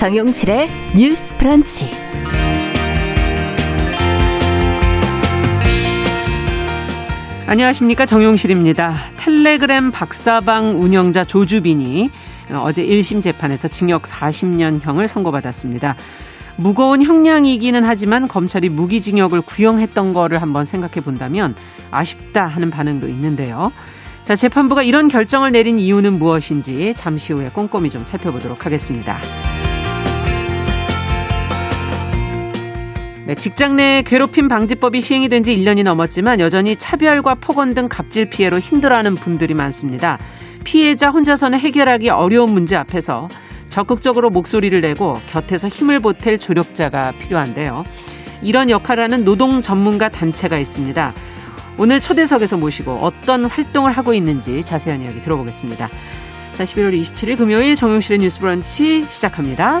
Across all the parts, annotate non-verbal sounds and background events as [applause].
정용실의 뉴스 프런치. 안녕하십니까. 정용실입니다. 텔레그램 박사방 운영자 조주빈이 어제 1심 재판에서 징역 40년형을 선고받았습니다. 무거운 형량이기는 하지만 검찰이 무기징역을 구형했던 거를 한번 생각해 본다면 아쉽다 하는 반응도 있는데요. 자, 재판부가 이런 결정을 내린 이유는 무엇인지 잠시 후에 꼼꼼히 좀 살펴보도록 하겠습니다. 직장 내 괴롭힘 방지법이 시행이 된 지 1년이 넘었지만 여전히 차별과 폭언 등 갑질 피해로 힘들어하는 분들이 많습니다. 피해자 혼자서는 해결하기 어려운 문제 앞에서 적극적으로 목소리를 내고 곁에서 힘을 보탤 조력자가 필요한데요. 이런 역할을 하는 노동 전문가 단체가 있습니다. 오늘 초대석에서 모시고 어떤 활동을 하고 있는지 자세한 이야기 들어보겠습니다. 자, 11월 27일 금요일 정용실의 뉴스 브런치 시작합니다.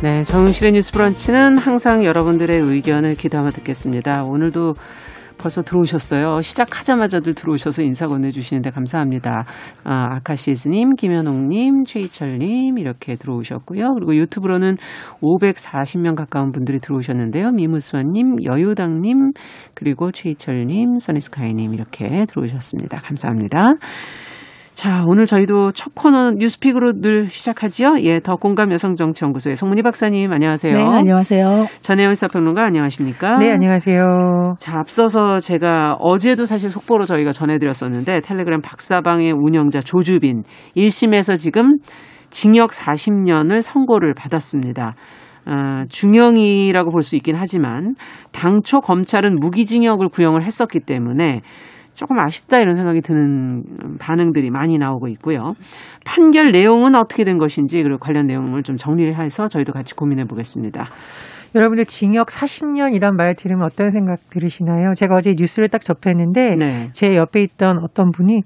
네, 정실의 뉴스 브런치는 항상 여러분들의 의견을 귀담아 듣겠습니다. 오늘도 벌써 들어오셨어요. 시작하자마자들 들어오셔서 인사 건네주시는데 감사합니다. 아, 아카시즈님, 김현옥님, 최희철님 이렇게 들어오셨고요. 그리고 유튜브로는 540명 가까운 분들이 들어오셨는데요. 미무수아님, 여유당님, 그리고 최희철님, 써니스카이님 이렇게 들어오셨습니다. 감사합니다. 자, 오늘 저희도 첫 코너 뉴스픽으로 늘 시작하지요. 예, 더 공감 여성정치연구소의 송문희 박사님 안녕하세요. 네, 안녕하세요. 전혜연 사평론가 안녕하십니까? 네, 안녕하세요. 자, 앞서서 제가 어제도 사실 속보로 저희가 전해드렸었는데 텔레그램 박사방의 운영자 조주빈 1심에서 지금 징역 40년을 선고를 받았습니다. 아, 중형이라고 볼 수 있긴 하지만 당초 검찰은 무기징역을 구형을 했었기 때문에 조금 아쉽다 이런 생각이 드는 반응들이 많이 나오고 있고요. 판결 내용은 어떻게 된 것인지 그리고 관련 내용을 좀 정리를 해서 저희도 같이 고민해 보겠습니다. 여러분들 징역 40년이란 말 들으면 어떤 생각 들으시나요? 제가 어제 뉴스를 딱 접했는데 네. 제 옆에 있던 어떤 분이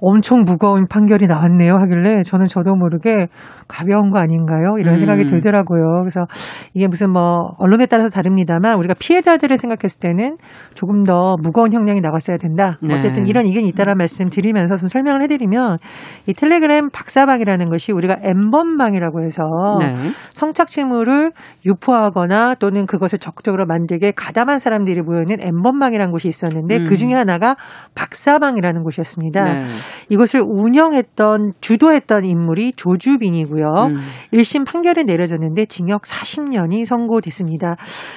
엄청 무거운 판결이 나왔네요 하길래 저는 저도 모르게 가벼운 거 아닌가요? 이런 생각이 음. 들더라고요. 그래서 이게 무슨 뭐 언론에 따라서 다릅니다만 우리가 피해자들을 생각했을 때는 조금 더 무거운 형량이 나갔어야 된다. 네. 어쨌든 이런 의견이 있다는 말씀 드리면서 좀 설명을 해드리면 이 텔레그램 박사방이라는 것이 우리가 엠번방이라고 해서 네. 성착취물을 유포하거나 또는 그것을 적극적으로 만들게 가담한 사람들이 모여있는 엠번방이라는 곳이 있었는데 음. 그 중에 하나가 박사방이라는 곳이었습니다. 네. 이것을 운영했던 주도했던 인물이 조주빈이고요. 음. 1심 판결이 내려졌는데 징역 40년이 선고됐습니다.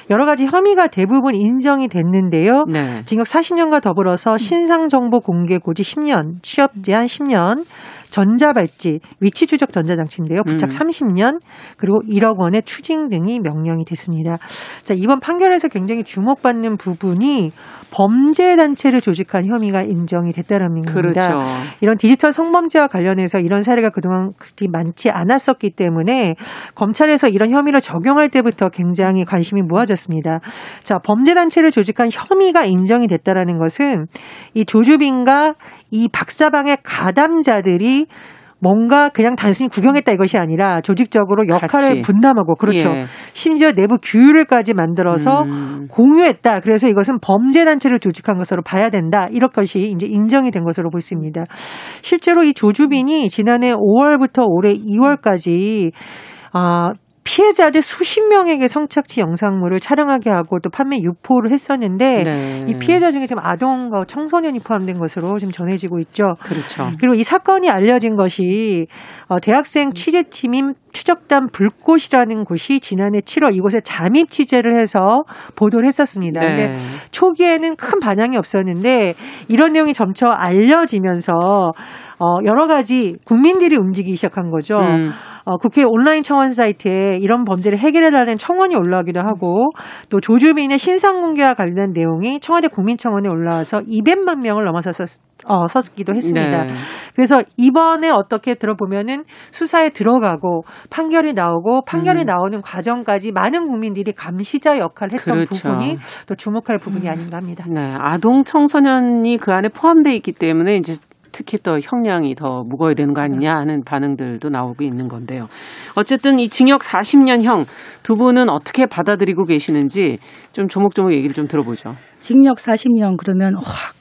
여러 가지 혐의가 대부분 인정이 됐는데요. 네. 징역 40년과 더불어서 신상정보 공개 고지 10년, 취업 제한 10년, 전자발찌, 위치 추적 전자장치인데요. 부착 음. 30년, 그리고 1억 원의 추징 등이 명령이 됐습니다. 자, 이번 판결에서 굉장히 주목받는 부분이 범죄 단체를 조직한 혐의가 인정이 됐다는 겁니다. 그렇죠. 이런 디지털 성범죄와 관련해서 이런 사례가 그동안 그렇게 많지 않았었기 때문에 검찰에서 이런 혐의를 적용할 때부터 굉장히 관심이 모아졌습니다. 자, 범죄 단체를 조직한 혐의가 인정이 됐다라는 것은 이 조주빈과 이 박사방의 가담자들이 뭔가 그냥 단순히 구경했다 이것이 아니라 조직적으로 역할을 같이. 분담하고 그렇죠. 예. 심지어 내부 규율까지 만들어서 음. 공유했다. 그래서 이것은 범죄 단체를 조직한 것으로 봐야 된다. 이런 것이 이제 인정이 된 것으로 보입니다. 실제로 이 조주빈이 지난해 5월부터 올해 2월까지 아, 피해자들 수십 명에게 성착취 영상물을 촬영하게 하고 또 판매 유포를 했었는데 네. 이 피해자 중에 지금 아동과 청소년이 포함된 것으로 지금 전해지고 있죠. 그렇죠. 그리고 이 사건이 알려진 것이 어, 대학생 취재팀인 추적단 불꽃이라는 곳이 지난해 7월 이곳에 잠입 취재를 해서 보도를 했었습니다. 네. 근데 초기에는 큰 반향이 없었는데 이런 내용이 점차 알려지면서 어, 여러 가지 국민들이 움직이기 시작한 거죠. 음. 어, 국회 온라인 청원 사이트에 이런 범죄를 해결해달라는 청원이 올라오기도 하고 또 조주빈의 신상 공개와 관련된 내용이 청와대 국민청원에 올라와서 200만 명을 넘어서서 어, 섰기도 했습니다. 네. 그래서 이번에 어떻게 들어보면은 수사에 들어가고 판결이 나오고 판결이 음. 나오는 과정까지 많은 국민들이 감시자 역할을 했던 그렇죠. 부분이 또 주목할 부분이 아닌가 합니다. 네, 아동 청소년이 그 안에 포함되어 있기 때문에 이제 특히 또 형량이 더 무거워야 되는 거 아니냐 하는 반응들도 나오고 있는 건데요. 어쨌든 이 징역 40년형 두 분은 어떻게 받아들이고 계시는지 좀 조목조목 얘기를 좀 들어보죠. 징역 40년 그러면 확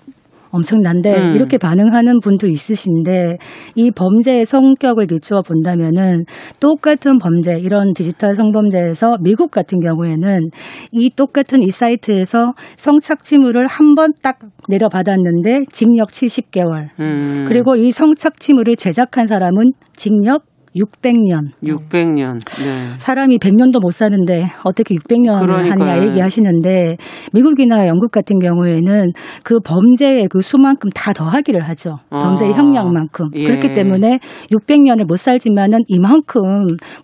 엄청난데 음. 이렇게 반응하는 분도 있으신데 이 범죄의 성격을 비추어 본다면은 똑같은 범죄 이런 디지털 성범죄에서 미국 같은 경우에는 이 똑같은 이 사이트에서 성착취물을 한 번 딱 내려받았는데 징역 70개월 음. 그리고 이 성착취물을 제작한 사람은 징역 600년. 600년. 네. 사람이 100년도 못 사는데 어떻게 600년을 하느냐 얘기하시는데 미국이나 영국 같은 경우에는 그 범죄의 그 수만큼 다 더하기를 하죠. 범죄의 아. 형량만큼. 예. 그렇기 때문에 600년을 못 살지만은 이만큼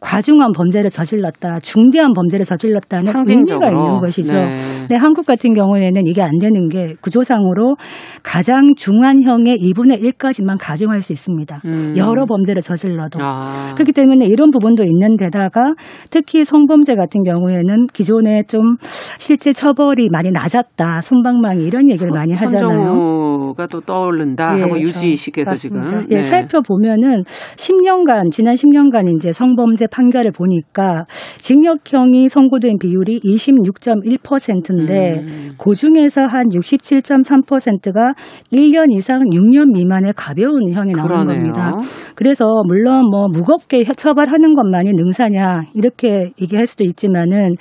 과중한 범죄를 저질렀다, 중대한 범죄를 저질렀다는 상징적으로. 의미가 있는 것이죠. 네. 근데 한국 같은 경우에는 이게 안 되는 게 구조상으로 가장 중한 형의 2분의 1까지만 가중할 수 있습니다. 음. 여러 범죄를 저질러도. 아. 아. 그렇기 때문에 이런 부분도 있는 데다가 특히 성범죄 같은 경우에는 기존에 좀 실제 처벌이 많이 낮았다. 손방망이 이런 얘기를 많이 하잖아요. 가또 떠오른다 예, 하고. 유지 씨께서 지금 예, 네. 살펴보면은 10년간 지난 10년간 이제 성범죄 판결을 보니까 징역형이 선고된 비율이 26.1%인데 음. 그 중에서 한 67.3%가 1년 이상 6년 미만의 가벼운 형이 나오는. 겁니다. 그래서 물론 뭐 무거 무겁게 처벌하는 것만이 능사냐 이렇게 얘기할 수도 있지만은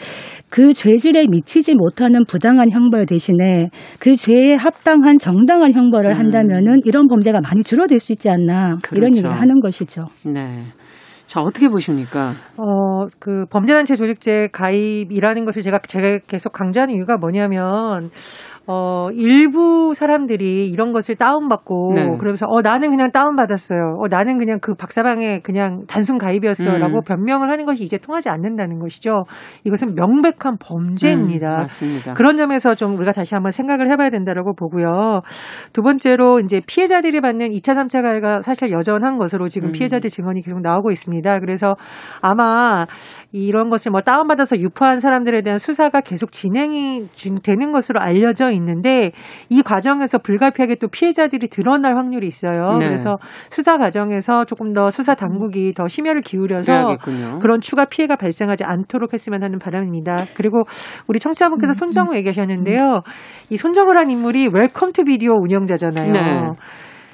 그 죄질에 미치지 못하는 부당한 형벌 대신에 그 죄에 합당한 정당한 형벌을 음. 한다면은 이런 범죄가 많이 줄어들 수 있지 않나 그렇죠. 이런 얘기를 하는 것이죠. 네. 자, 어떻게 보십니까? 어, 그 범죄단체 조직제 가입이라는 것을 제가 제가 계속 강조하는 이유가 뭐냐면 어, 일부 사람들이 이런 것을 다운받고 네. 그러면서 어 나는 그냥 다운받았어요. 어 나는 그냥 그 박사방에 그냥 단순 가입이었어라고 음. 변명을 하는 것이 이제 통하지 않는다는 것이죠. 이것은 명백한 범죄입니다. 음, 맞습니다. 그런 점에서 좀 우리가 다시 한번 생각을 해봐야 된다라고 보고요. 두 번째로 이제 피해자들이 받는 2차, 3차 가해가 사실 여전한 것으로 지금 음. 피해자들 증언이 계속 나오고 있습니다. 그래서 아마 이런 것을 뭐 다운받아서 유포한 사람들에 대한 수사가 계속 진행이 되는 것으로 알려져 있는 데 이 과정에서 불가피하게 또 피해자들이 드러날 확률이 있어요. 네. 그래서 수사 과정에서 조금 더 수사 당국이 더 심혈을 기울여서 그래야겠군요. 그런 추가 피해가 발생하지 않도록 했으면 하는 바람입니다. 그리고 우리 청취자분께서 음, 손정우 음. 얘기하셨는데요. 이 손정우란 인물이 웰컴 투 비디오 운영자잖아요. 네.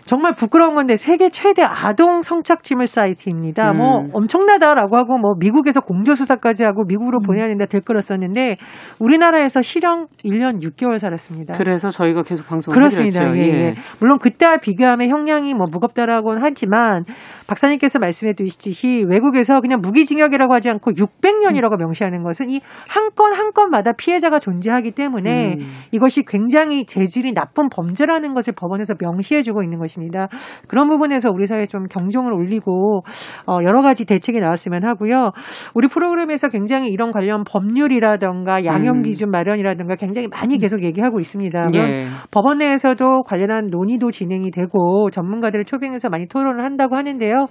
정말 부끄러운 건데 세계 최대 아동 성착취물 사이트입니다. 뭐 음. 뭐 엄청나다라고 하고 뭐 미국에서 공조 수사까지 하고 미국으로 음. 보내야 된다 들끓었었는데 우리나라에서 실형 1년 6개월 살았습니다. 그래서 저희가 계속 방송을 그렇습니다. 예, 예. 물론 그때와 비교하면 형량이 뭐 무겁다라고는 하지만 박사님께서 말씀해 주시듯이 외국에서 그냥 무기징역이라고 하지 않고 600년이라고 명시하는 것은 이 한 건 한 건마다 피해자가 존재하기 때문에 음. 이것이 굉장히 재질이 나쁜 범죄라는 것을 법원에서 명시해 주고 있는 것이 것입니다. 그런 부분에서 우리 사회 좀 경종을 울리고 어, 여러 가지 대책이 나왔으면 하고요. 우리 프로그램에서 굉장히 이런 관련 법률이라든가 양형 음. 기준 마련이라든가 굉장히 많이 계속 얘기하고 있습니다. 예. 법원 내에서도 관련한 논의도 진행이 되고 전문가들을 초빙해서 많이 토론을 한다고 하는데요.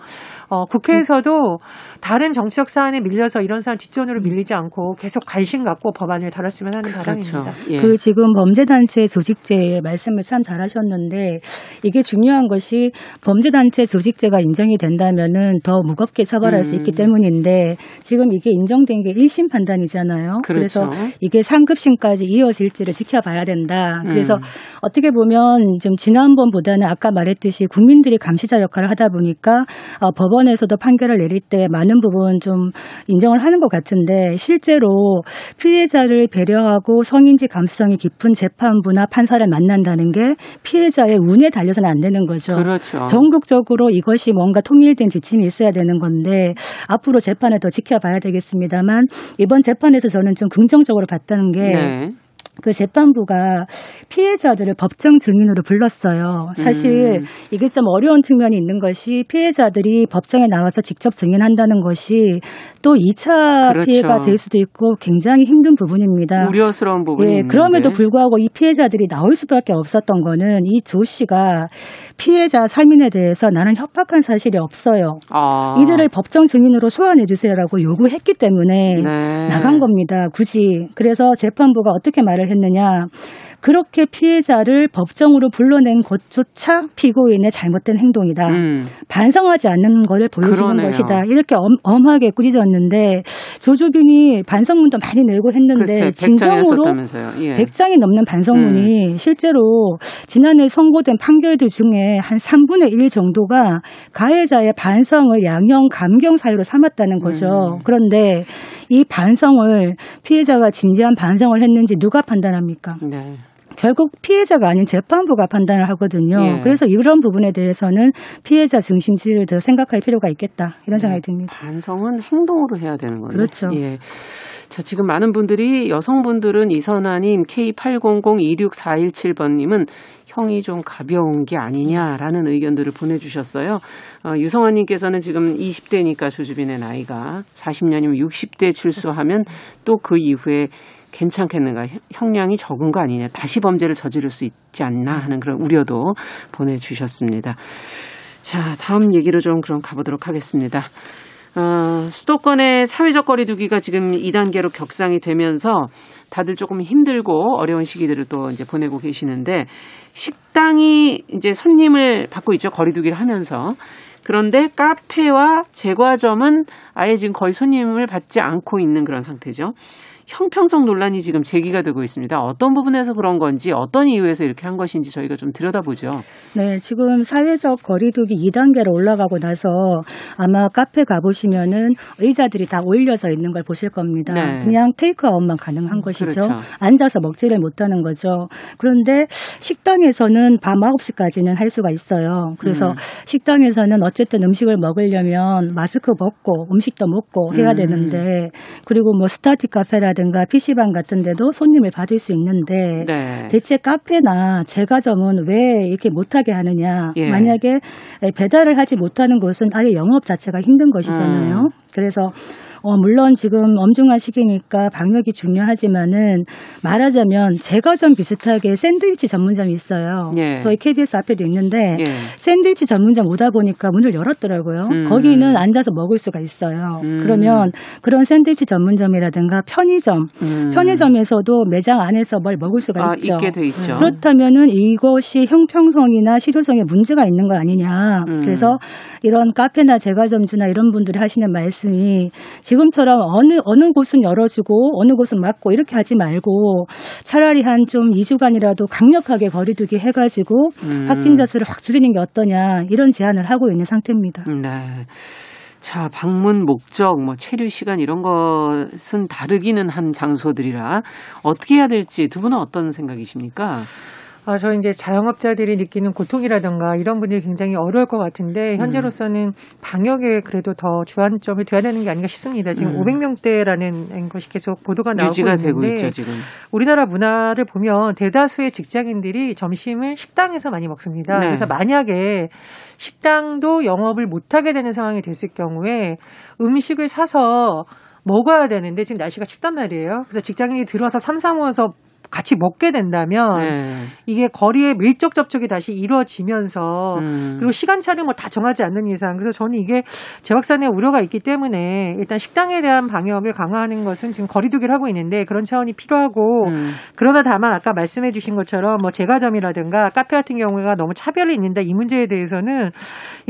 어, 국회에서도 다른 정치적 사안에 밀려서 이런 사안 뒷전으로 밀리지 않고 계속 관심 갖고 법안을 다뤘으면 하는 그렇죠. 바람입니다. 예. 그 지금 범죄단체 조직제 말씀을 참 잘하셨는데 이게 중요한 중요한 것이 범죄단체 조직죄가 인정이 된다면은 더 무겁게 처벌할 음. 수 있기 음. 때문인데 지금 이게 인정된 게 1심 판단이잖아요. 그렇죠. 그래서 이게 상급심까지 이어질지를 지켜봐야 된다. 그래서 음. 어떻게 보면 좀 지난번보다는 아까 말했듯이 국민들이 감시자 역할을 하다 보니까 어, 법원에서도 판결을 내릴 때 많은 부분 좀 인정을 하는 것 같은데 실제로 피해자를 배려하고 성인지 감수성이 깊은 재판부나 판사를 만난다는 게 피해자의 운에 달려서는 안 되는 거죠. 그렇죠. 전국적으로 이것이 뭔가 통일된 지침이 있어야 되는 건데 앞으로 재판을 더 지켜봐야 되겠습니다만 이번 재판에서 저는 좀 긍정적으로 봤다는 게 네. 그 재판부가 피해자들을 법정 증인으로 불렀어요. 사실 음. 이게 좀 어려운 측면이 있는 것이 피해자들이 법정에 나와서 직접 증인한다는 것이 또 2차 그렇죠. 피해가 될 수도 있고 굉장히 힘든 부분입니다. 우려스러운 부분이 예, 그럼에도 불구하고 이 피해자들이 나올 수밖에 없었던 거는 이 조 씨가 피해자 3인에 대해서 나는 협박한 사실이 없어요. 아. 이들을 법정 증인으로 소환해 주세요라고 요구했기 때문에 네. 나간 겁니다. 굳이. 그래서 재판부가 어떻게 말을 했느냐. 그렇게 피해자를 법정으로 불러낸 것조차 피고인의 잘못된 행동이다. 음. 반성하지 않는 것을 보여주는. 것이다. 이렇게 엄, 엄하게 꾸짖었는데 조주빈이 반성문도 많이 내고 했는데 글쎄, 진정으로 예. 100장이 넘는 반성문이 음. 실제로 지난해 선고된 판결들 중에 한 3분의 1 정도가 가해자의 반성을 양형 감경 사유로 삼았다는 거죠. 음. 그런데 이 반성을 피해자가 진지한 반성을 했는지 누가 판단합니까? 네. 결국 피해자가 아닌 재판부가 판단을 하거든요. 예. 그래서 이런 부분에 대해서는 피해자 중심지를 더 생각할 필요가 있겠다 이런 생각이 네. 듭니다. 반성은 행동으로 해야 되는 거죠. 그렇죠. 예. 자, 지금 많은 분들이 여성분들은 이선아님 K80026417번님은 형이 좀 가벼운 게 아니냐라는 의견들을 보내주셨어요. 어, 유성환님께서는 지금 20대니까 조주빈의 나이가 40년이면 60대 출소하면 또 그 이후에 괜찮겠는가 형량이 적은 거 아니냐 다시 범죄를 저지를 수 있지 않나 하는 그런 우려도 보내주셨습니다. 자 다음 얘기로 좀 그럼 가보도록 하겠습니다. 어, 수도권의 사회적 거리두기가 지금 2단계로 격상이 되면서 다들 조금 힘들고 어려운 시기들을 또 이제 보내고 계시는데 식당이 이제 손님을 받고 있죠. 거리두기를 하면서. 그런데 카페와 제과점은 아예 지금 거의 손님을 받지 않고 있는 그런 상태죠. 형평성 논란이 지금 제기가 되고 있습니다. 어떤 부분에서 그런 건지 어떤 이유에서 이렇게 한 것인지 저희가 좀 들여다보죠. 네, 지금 사회적 거리두기 2단계로 올라가고 나서 아마 카페 가보시면은 의자들이 다 올려져 있는 걸 보실 겁니다. 네. 그냥 테이크아웃만 가능한 것이죠. 그렇죠. 앉아서 먹지를 못하는 거죠. 그런데 식당에서는 밤 9시까지는 할 수가 있어요. 그래서 음. 식당에서는 어쨌든 음식을 먹으려면 마스크 벗고 음식도 먹고 해야 음. 되는데 그리고 뭐 스타디 카페라 카페라든가 PC방 같은 데도 손님을 받을 수 있는데 네. 대체 카페나 제과점은 왜 이렇게 못하게 하느냐. 예. 만약에 배달을 하지 못하는 곳은 아예 영업 자체가 힘든 것이잖아요. 음. 그래서 어, 물론 지금 엄중한 시기니까 방역이 중요하지만은 말하자면 제과점 비슷하게 샌드위치 전문점이 있어요. 예. 저희 KBS 앞에도 있는데 예. 샌드위치 전문점 오다 보니까 문을 열었더라고요. 음. 거기는 앉아서 먹을 수가 있어요. 음. 그러면 그런 샌드위치 전문점이라든가 편의점, 음. 편의점에서도 매장 안에서 뭘 먹을 수가 아, 있죠. 있게 돼 있죠. 그렇다면은 이것이 형평성이나 실효성에 문제가 있는 거 아니냐. 음. 그래서 이런 카페나 제과점주나 이런 분들이 하시는 말씀이 지금 처럼 어느 어느 곳은 열어주고 어느 곳은 막고 이렇게 하지 말고 차라리 한 좀 2주간이라도 강력하게 거리두기 해가지고 음. 확진자 수를 확 줄이는 게 어떠냐 이런 제안을 하고 있는 상태입니다. 네. 자, 방문 목적, 뭐 체류 시간 이런 것은 다르기는 한 장소들이라 어떻게 해야 될지 두 분은 어떤 생각이십니까? 아, 저 이제 자영업자들이 느끼는 고통이라든가 이런 분들이 굉장히 어려울 것 같은데 현재로서는 방역에 그래도 더 주안점을 둬야 되는 게 아닌가 싶습니다. 지금 음. 500명대라는 것이 계속 보도가 나오고 유지가 있는데 되고 있죠, 지금. 우리나라 문화를 보면 대다수의 직장인들이 점심을 식당에서 많이 먹습니다. 네. 그래서 만약에 식당도 영업을 못하게 되는 상황이 됐을 경우에 음식을 사서 먹어야 되는데 지금 날씨가 춥단 말이에요. 그래서 직장인이 들어와서 삼삼오어서 같이 먹게 된다면 네. 이게 거리의 밀접 접촉이 다시 이루어지면서 음. 그리고 시간차를 뭐 다 정하지 않는 이상 그래서 저는 이게 재확산의 우려가 있기 때문에 일단 식당에 대한 방역을 강화하는 것은 지금 거리두기를 하고 있는데 그런 차원이 필요하고 음. 그러나 다만 아까 말씀해 주신 것처럼 뭐 제과점이라든가 카페 같은 경우가 너무 차별이 있는데 이 문제에 대해서는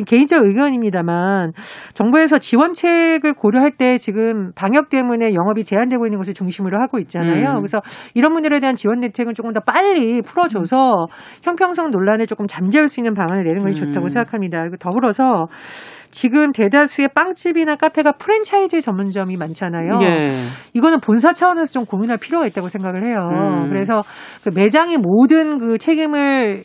개인적 의견입니다만 정부에서 지원책을 고려할 때 지금 방역 때문에 영업이 제한되고 있는 것을 중심으로 하고 있잖아요. 음. 그래서 이런 분들에 대한 지원 대책은 조금 더 빨리 풀어줘서 형평성 논란을 조금 잠재울 수 있는 방안을 내는 것이 좋다고 음. 생각합니다. 그리고 더불어서 지금 대다수의 빵집이나 카페가 프랜차이즈 전문점이 많잖아요. 예. 이거는 본사 차원에서 좀 고민할 필요가 있다고 생각을 해요. 음. 그래서 그 매장의 모든 그 책임을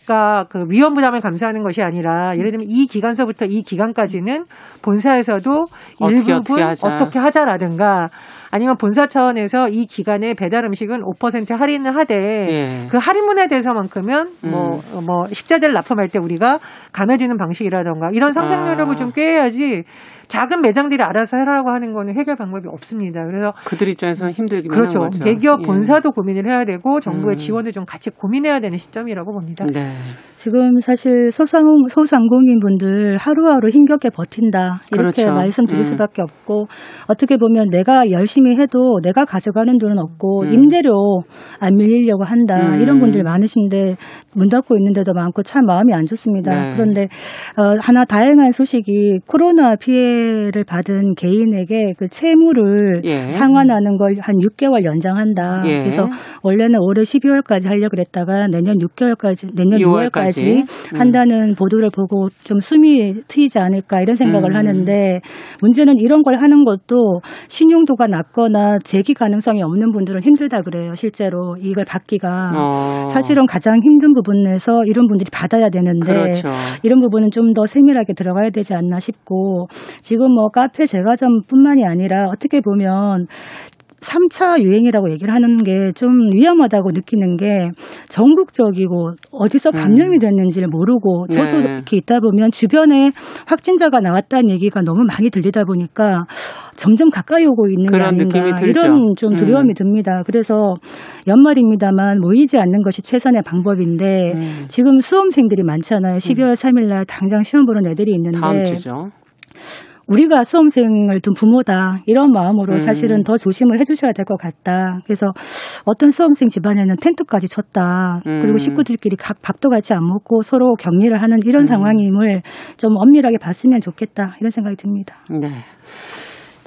그 위험 부담을 감수하는 것이 아니라 예를 들면 이 기간서부터 이 기간까지는 본사에서도 일부분 어떻게, 어떻게, 하자라든가 아니면 본사 차원에서 이 기간에 배달 음식은 5% 할인을 하되 예. 그 할인문에 대해서만큼은 뭐뭐 음. 뭐 식자재를 납품할 때 우리가 감해지는 방식이라던가 이런 상상력을 아. 좀 꾀해야지 작은 매장들이 알아서 해라고 하는 거는 해결 방법이 없습니다. 그래서 그들 입장에서는 힘들긴 그렇죠. 거죠. 대기업 예. 본사도 예. 고민을 해야 되고 정부의 음. 지원을 좀 같이 고민해야 되는 시점이라고 봅니다. 네. 지금 사실 소상 소상공인 분들 하루하루 힘겹게 버틴다 이렇게 그렇죠. 말씀드릴 음. 수밖에 없고 어떻게 보면 내가 열심히 해도 내가 가져가는 돈은 없고 음. 임대료 안 밀리려고 한다 음. 이런 분들 많으신데 문 닫고 있는데도 많고 참 마음이 안 좋습니다. 네. 그런데 어, 하나 다행한 소식이 코로나 피해 피해를 받은 개인에게 그 채무를 예. 상환하는 걸 한 6개월 연장한다. 예. 그래서 원래는 올해 12월까지 하려고 그랬다가 내년 6개월까지 내년 6월까지, 6월까지 음. 한다는 보도를 보고 좀 숨이 트이지 않을까 이런 생각을 음. 하는데 문제는 이런 걸 하는 것도 신용도가 낮거나 재기 가능성이 없는 분들은 힘들다 그래요. 실제로 이걸 받기가 어. 사실은 가장 힘든 부분에서 이런 분들이 받아야 되는데 그렇죠. 이런 부분은 좀 더 세밀하게 들어가야 되지 않나 싶고 지금 뭐 카페 제과점뿐만이 아니라 어떻게 보면 3차 유행이라고 얘기를 하는 게 좀 위험하다고 느끼는 게 전국적이고 어디서 감염이 음. 됐는지를 모르고 저도 네. 이렇게 있다 보면 주변에 확진자가 나왔다는 얘기가 너무 많이 들리다 보니까 점점 가까이 오고 있는 게 아닌가 이런 좀 두려움이 음. 듭니다. 그래서 연말입니다만 모이지 않는 것이 최선의 방법인데 음. 지금 수험생들이 많잖아요. 12월 3일 날 당장 시험 보는 애들이 있는데 다음 주죠. 우리가 수험생을 둔 부모다 이런 마음으로 음. 사실은 더 조심을 해주셔야 될 것 같다. 그래서 어떤 수험생 집안에는 텐트까지 쳤다. 음. 그리고 식구들끼리 각 밥도 같이 안 먹고 서로 격리를 하는 이런 음. 상황임을 좀 엄밀하게 봤으면 좋겠다 이런 생각이 듭니다. 네.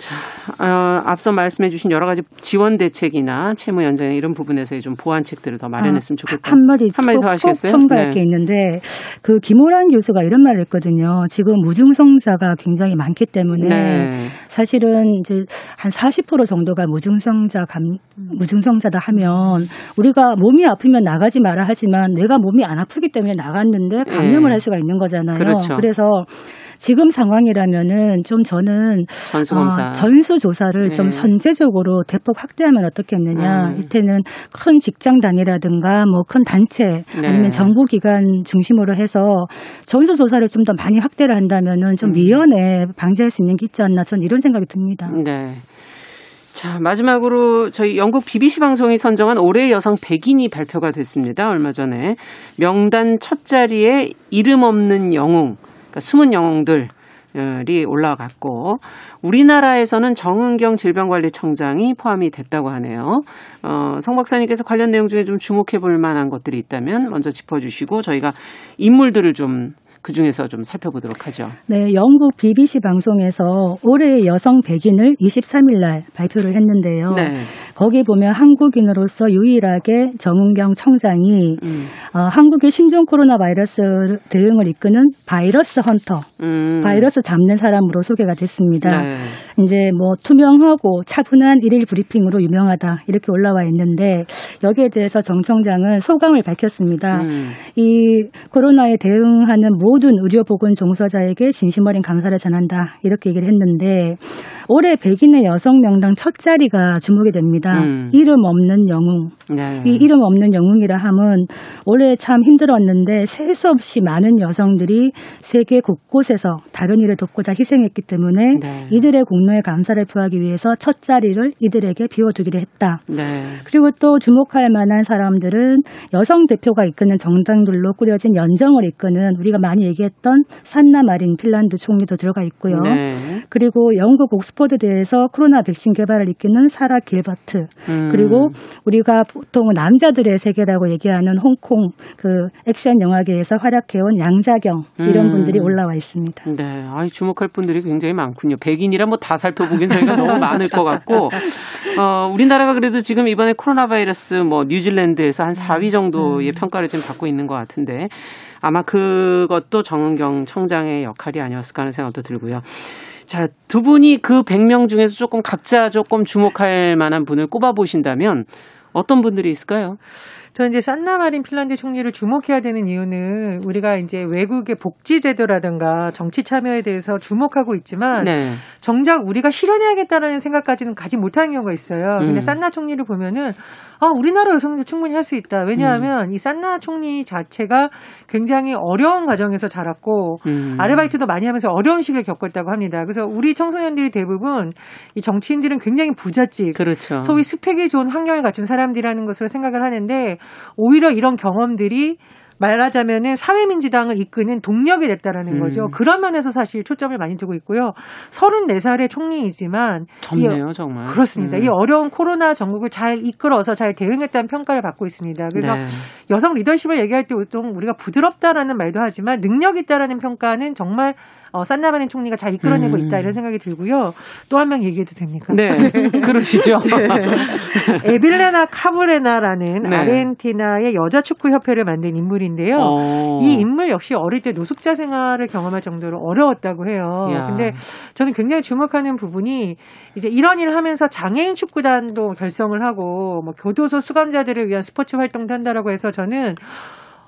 자, 어, 앞서 말씀해 주신 여러 가지 지원 대책이나 채무 연장 이런 부분에서의 좀 보완책들을 더 마련했으면 아, 좋겠다. 한마디 한마디 더 하시겠어요? 첨가할 네. 게 있는데 그 김호란 교수가 이런 말을 했거든요. 지금 무증성자가 굉장히 많기 때문에 네. 사실은 이제 한 40% 정도가 무증성자 감 무증성자다 하면 우리가 몸이 아프면 나가지 마라 하지만 내가 몸이 안 아프기 때문에 나갔는데 감염을 네. 할 수가 있는 거잖아요. 그렇죠. 그래서 지금 상황이라면은 좀 저는 전수검사. 어, 전수조사를 네. 좀 선제적으로 대폭 확대하면 어떻겠느냐. 음. 이때는 큰 직장 단위라든가 뭐 큰 단체 네. 아니면 정부기관 중심으로 해서 전수조사를 좀 더 많이 확대를 한다면은 좀 음. 미연에 방지할 수 있는 게 있지 않나 저는 이런 생각이 듭니다. 네. 자, 마지막으로 저희 영국 BBC 방송이 선정한 올해 여성 100인이 발표가 됐습니다. 얼마 전에. 명단 첫 자리에 이름 없는 영웅. 그러니까 숨은 영웅들 이 올라갔고 우리나라에서는 정은경 질병관리청장이 포함이 됐다고 하네요. 어, 성 박사님께서 관련 내용 중에 좀 주목해 볼 만한 것들이 있다면 먼저 짚어주시고 저희가 인물들을 좀 그 중에서 좀 살펴보도록 하죠. 네, 영국 BBC 방송에서 올해 여성 백인을 23일 날 발표를 했는데요. 네. 거기 보면 한국인으로서 유일하게 정은경 청장이 음. 어, 한국의 신종 코로나 바이러스 대응을 이끄는 바이러스 헌터, 음. 바이러스 잡는 사람으로 소개가 됐습니다. 네. 이제 뭐 투명하고 차분한 일일 브리핑으로 유명하다 이렇게 올라와 있는데 여기에 대해서 정 청장은 소감을 밝혔습니다. 음. 이 코로나에 대응하는 모 모든 의료보건 종사자에게 진심 어린 감사를 전한다. 이렇게 얘기를 했는데 올해 백인의 여성 명당 첫 자리가 주목이 됩니다. 음. 이름 없는 영웅. 네. 이 이름 없는 영웅이라 함은 올해 참 힘들었는데 셀 수 없이 많은 여성들이 세계 곳곳에서 다른 일을 돕고자 희생했기 때문에 네. 이들의 공로에 감사를 표하기 위해서 첫 자리를 이들에게 비워두기로 했다. 네. 그리고 또 주목할 만한 사람들은 여성 대표가 이끄는 정당들로 꾸려진 연정을 이끄는 우리가 많이 얘기했던 산나 마린 핀란드 총리도 들어가 있고요. 네. 그리고 영국 옥스퍼드 대에서 코로나 백신 개발을 이끄는 사라 길버트 음. 그리고 우리가 보통 남자들의 세계라고 얘기하는 홍콩 그 액션 영화계에서 활약해온 양자경 이런 음. 분들이 올라와 있습니다. 네, 아 주목할 분들이 굉장히 많군요. 백인이라 뭐 다 살펴보긴 저희가 너무 많을 것 같고 어, 우리나라가 그래도 지금 이번에 코로나 바이러스 뭐 뉴질랜드에서 한 4위 정도의 음. 평가를 지금 받고 있는 것 같은데 아마 그것도 정은경 청장의 역할이 아니었을까 하는 생각도 들고요. 자, 두 분이 그 100명 중에서 조금 각자 조금 주목할 만한 분을 꼽아 보신다면 어떤 분들이 있을까요? 저 이제 산나마린 핀란드 총리를 주목해야 되는 이유는 우리가 이제 외국의 복지 제도라든가 정치 참여에 대해서 주목하고 있지만 네. 정작 우리가 실현해야겠다라는 생각까지는 가지 못하는 경우가 있어요. 음. 근데 산나 총리를 보면은 아, 우리나라 여성도 충분히 할 수 있다. 왜냐하면 음. 이 산나 총리 자체가 굉장히 어려운 과정에서 자랐고 음. 아르바이트도 많이 하면서 어려운 시기를 겪었다고 합니다. 그래서 우리 청소년들이 대부분 이 정치인들은 굉장히 부잣집, 그렇죠. 소위 스펙이 좋은 환경을 갖춘 사람들이라는 것으로 생각을 하는데 오히려 이런 경험들이 말하자면은 사회민주당을 이끄는 동력이 됐다라는 음. 거죠. 그런 면에서 사실 초점을 많이 두고 있고요. 34살의 총리이지만 젊네요, 이, 정말. 그렇습니다. 음. 이 어려운 코로나 전국을 잘 이끌어서 잘 대응했다는 평가를 받고 있습니다. 그래서 네. 여성 리더십을 얘기할 때 보통 우리가 부드럽다라는 말도 하지만 능력 있다라는 평가는 정말 어, 산나바린 총리가 잘 이끌어내고 음. 있다 이런 생각이 들고요. 또 한 명 얘기해도 됩니까? 네, [laughs] 그러시죠. 네. 에빌레나 카브레나라는 네. 아르헨티나의 여자 축구 협회를 만든 인물인데요. 어. 이 인물 역시 어릴 때 노숙자 생활을 경험할 정도로 어려웠다고 해요. 야. 근데 저는 굉장히 주목하는 부분이 이제 이런 일을 하면서 장애인 축구단도 결성을 하고 뭐 교도소 수감자들을 위한 스포츠 활동도 한다라고 해서 저는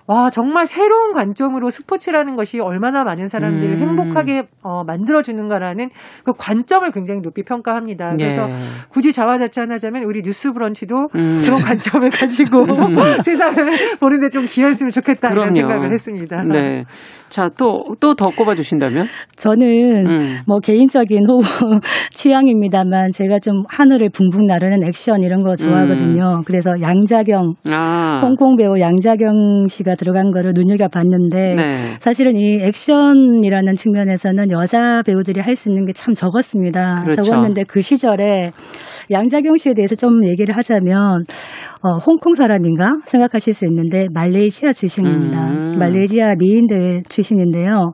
와, 정말 새로운 관점으로 스포츠라는 것이 얼마나 많은 사람들을 음. 행복하게 어, 만들어주는가라는 그 관점을 굉장히 높이 평가합니다. 그래서 예. 굳이 자화자찬하자면 우리 뉴스 브런치도 음. 그런 [laughs] 관점을 가지고 음. [laughs] 세상을 보는데 좀 기여했으면 좋겠다 그럼요. 이런 생각을 했습니다. 네. 자, 또, 또 더 꼽아주신다면? 저는 음. 뭐 개인적인 호 [laughs] 취향입니다만 제가 좀 하늘을 붕붕 나르는 액션 이런 거 좋아하거든요. 음. 그래서 양자경, 아. 홍콩 배우 양자경 씨가 들어간 거를 눈여겨봤는데 네. 사실은 이 액션이라는 측면에서는 여자 배우들이 할 수 있는 게 참 적었습니다. 그렇죠. 적었는데 그 시절에 양자경 씨에 대해서 좀 얘기를 하자면 어, 홍콩 사람인가 생각하실 수 있는데 말레이시아 출신입니다. 음. 말레이시아 미인대 출신인데요.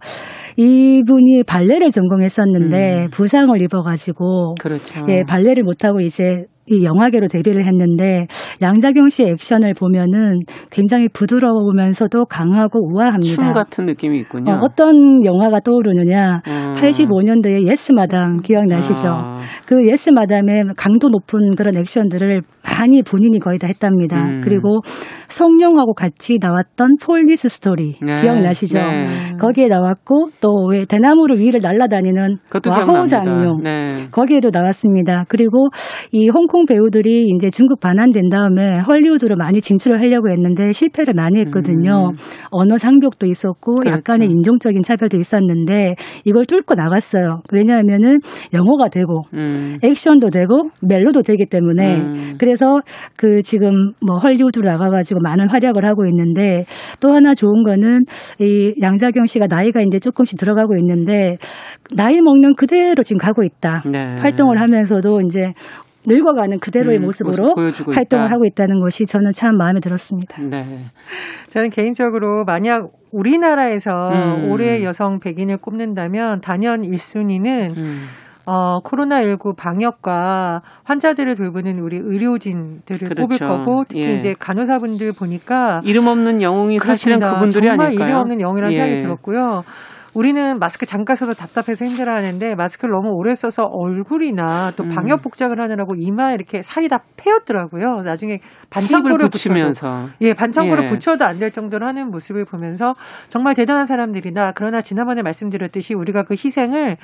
이분이 발레를 전공했었는데 음. 부상을 입어가지고 그렇죠. 예, 발레를 못하고 이제 이 영화계로 데뷔를 했는데 양자경 씨의 액션을 보면은 굉장히 부드러우면서도 강하고 우아합니다. 춤 같은 느낌이 있군요. 어, 떤 영화가 떠오르느냐? 음. 85년도에 예스 마담 기억나시죠? 아. 그 예스 마담의 강도 높은 그런 액션들을 많이 본인이 거의 다 했답니다. 음. 그리고 성룡하고 같이 나왔던 폴리스 스토리 네. 기억나시죠? 네. 거기에 나왔고 또 왜 대나무를 위를 날아다니는 와호 장룡 네. 거기에도 나왔습니다. 그리고 이 홍콩 배우들이 이제 중국 반환된 다음에 헐리우드로 많이 진출을 하려고 했는데 실패를 많이 했거든요. 음. 언어 상벽도 있었고 그렇죠. 약간의 인종적인 차별도 있었는데 이걸 뚫고 나갔어요. 왜냐하면은 영어가 되고 음. 액션도 되고 멜로도 되기 때문에 음. 그래서 그 지금 뭐 헐리우드로 나가가지고 많은 활약을 하고 있는데 또 하나 좋은 거는 이 양자경 씨가 나이가 이제 조금씩 들어가고 있는데 나이 먹는 그대로 지금 가고 있다. 네. 활동을 하면서도 이제 늙어가는 그대로의 음, 모습으로 모습 활동을 있다. 하고 있다는 것이 저는 참 마음에 들었습니다. 네. 저는 개인적으로 만약 우리나라에서 음. 올해 여성 백인을 꼽는다면 단연 1순위는 음. 어, 코로나19 방역과 환자들을 돌보는 우리 의료진들을 그렇죠. 뽑을 거고 특히 예. 이제 간호사분들 보니까 이름 없는 영웅이 사실은 그분들이 정말 아닐까요? 이름 없는 영웅이라는 예. 생각이 들었고요. 우리는 마스크 잠깐 써도 답답해서 힘들어 하는데 마스크를 너무 오래 써서 얼굴이나 또 음. 방역 복장을 하느라고 이마에 이렇게 살이 다 패였더라고요. 나중에 반창고를 붙이면서 예, 반창고를 예. 붙여도 안 될 정도로 하는 모습을 보면서 정말 대단한 사람들이다. 그러나 지난번에 말씀드렸듯이 우리가 그 희생을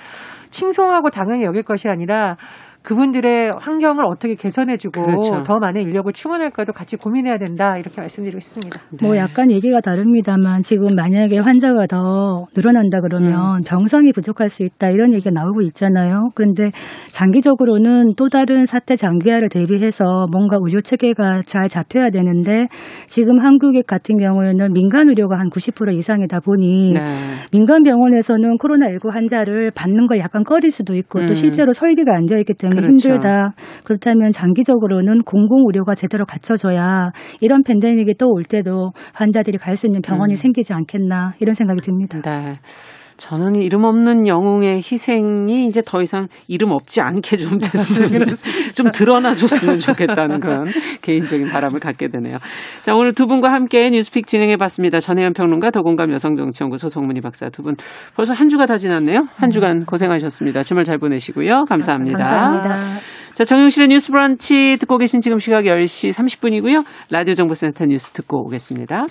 칭송하고 당연히 여길 것이 아니라 그분들의 환경을 어떻게 개선해주고 그렇죠. 더 많은 인력을 충원할까도 같이 고민해야 된다 이렇게 말씀드리고 있습니다. 네. 뭐 약간 얘기가 다릅니다만 지금 만약에 환자가 더 늘어난다 그러면 음. 병상이 부족할 수 있다 이런 얘기가 나오고 있잖아요. 그런데 장기적으로는 또 다른 사태 장기화를 대비해서 뭔가 의료 체계가 잘 잡혀야 되는데 지금 한국 같은 경우에는 민간 의료가 한 90% 이상이다 보니 네. 민간 병원에서는 코로나19 환자를 받는 걸 약간 꺼릴 수도 있고 음. 또 실제로 설비가 안 되어 있기 때문에 그렇죠. 힘들다. 그렇다면 장기적으로는 공공 의료가 제대로 갖춰져야 이런 팬데믹이 또 올 때도 환자들이 갈 수 있는 병원이 음. 생기지 않겠나 이런 생각이 듭니다. 네. 저는 이름 없는 영웅의 희생이 이제 더 이상 이름 없지 않게 좀 [laughs] 됐으면 좀 드러나줬으면 좋겠다는 그런 개인적인 바람을 갖게 되네요. 자 오늘 두 분과 함께 뉴스픽 진행해봤습니다. 전혜연 평론가 더공감 여성정치연구소 송문희 박사 두 분 벌써 한 주가 다 지났네요. 한 주간 고생하셨습니다. 주말 잘 보내시고요. 감사합니다. 감사합니다. 자 정용실의 뉴스브런치 듣고 계신 지금 시각 10시 30분이고요. 라디오 정보센터 뉴스 듣고 오겠습니다.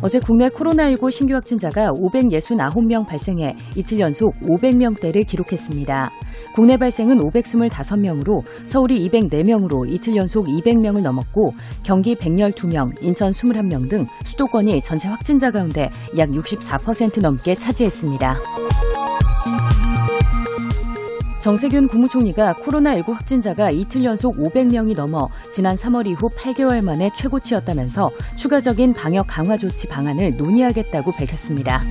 어제 국내 코로나19 신규 확진자가 569명 발생해 이틀 연속 500명대를 기록했습니다. 국내 발생은 525명으로 서울이 204명으로 이틀 연속 200명을 넘었고 경기 112명, 인천 21명 등 수도권이 전체 확진자 가운데 약 64% 넘게 차지했습니다. 정세균 국무총리가 코로나19 확진자가 이틀 연속 500명이 넘어 지난 3월 이후 8개월 만에 최고치였다면서 추가적인 방역 강화 조치 방안을 논의하겠다고 밝혔습니다.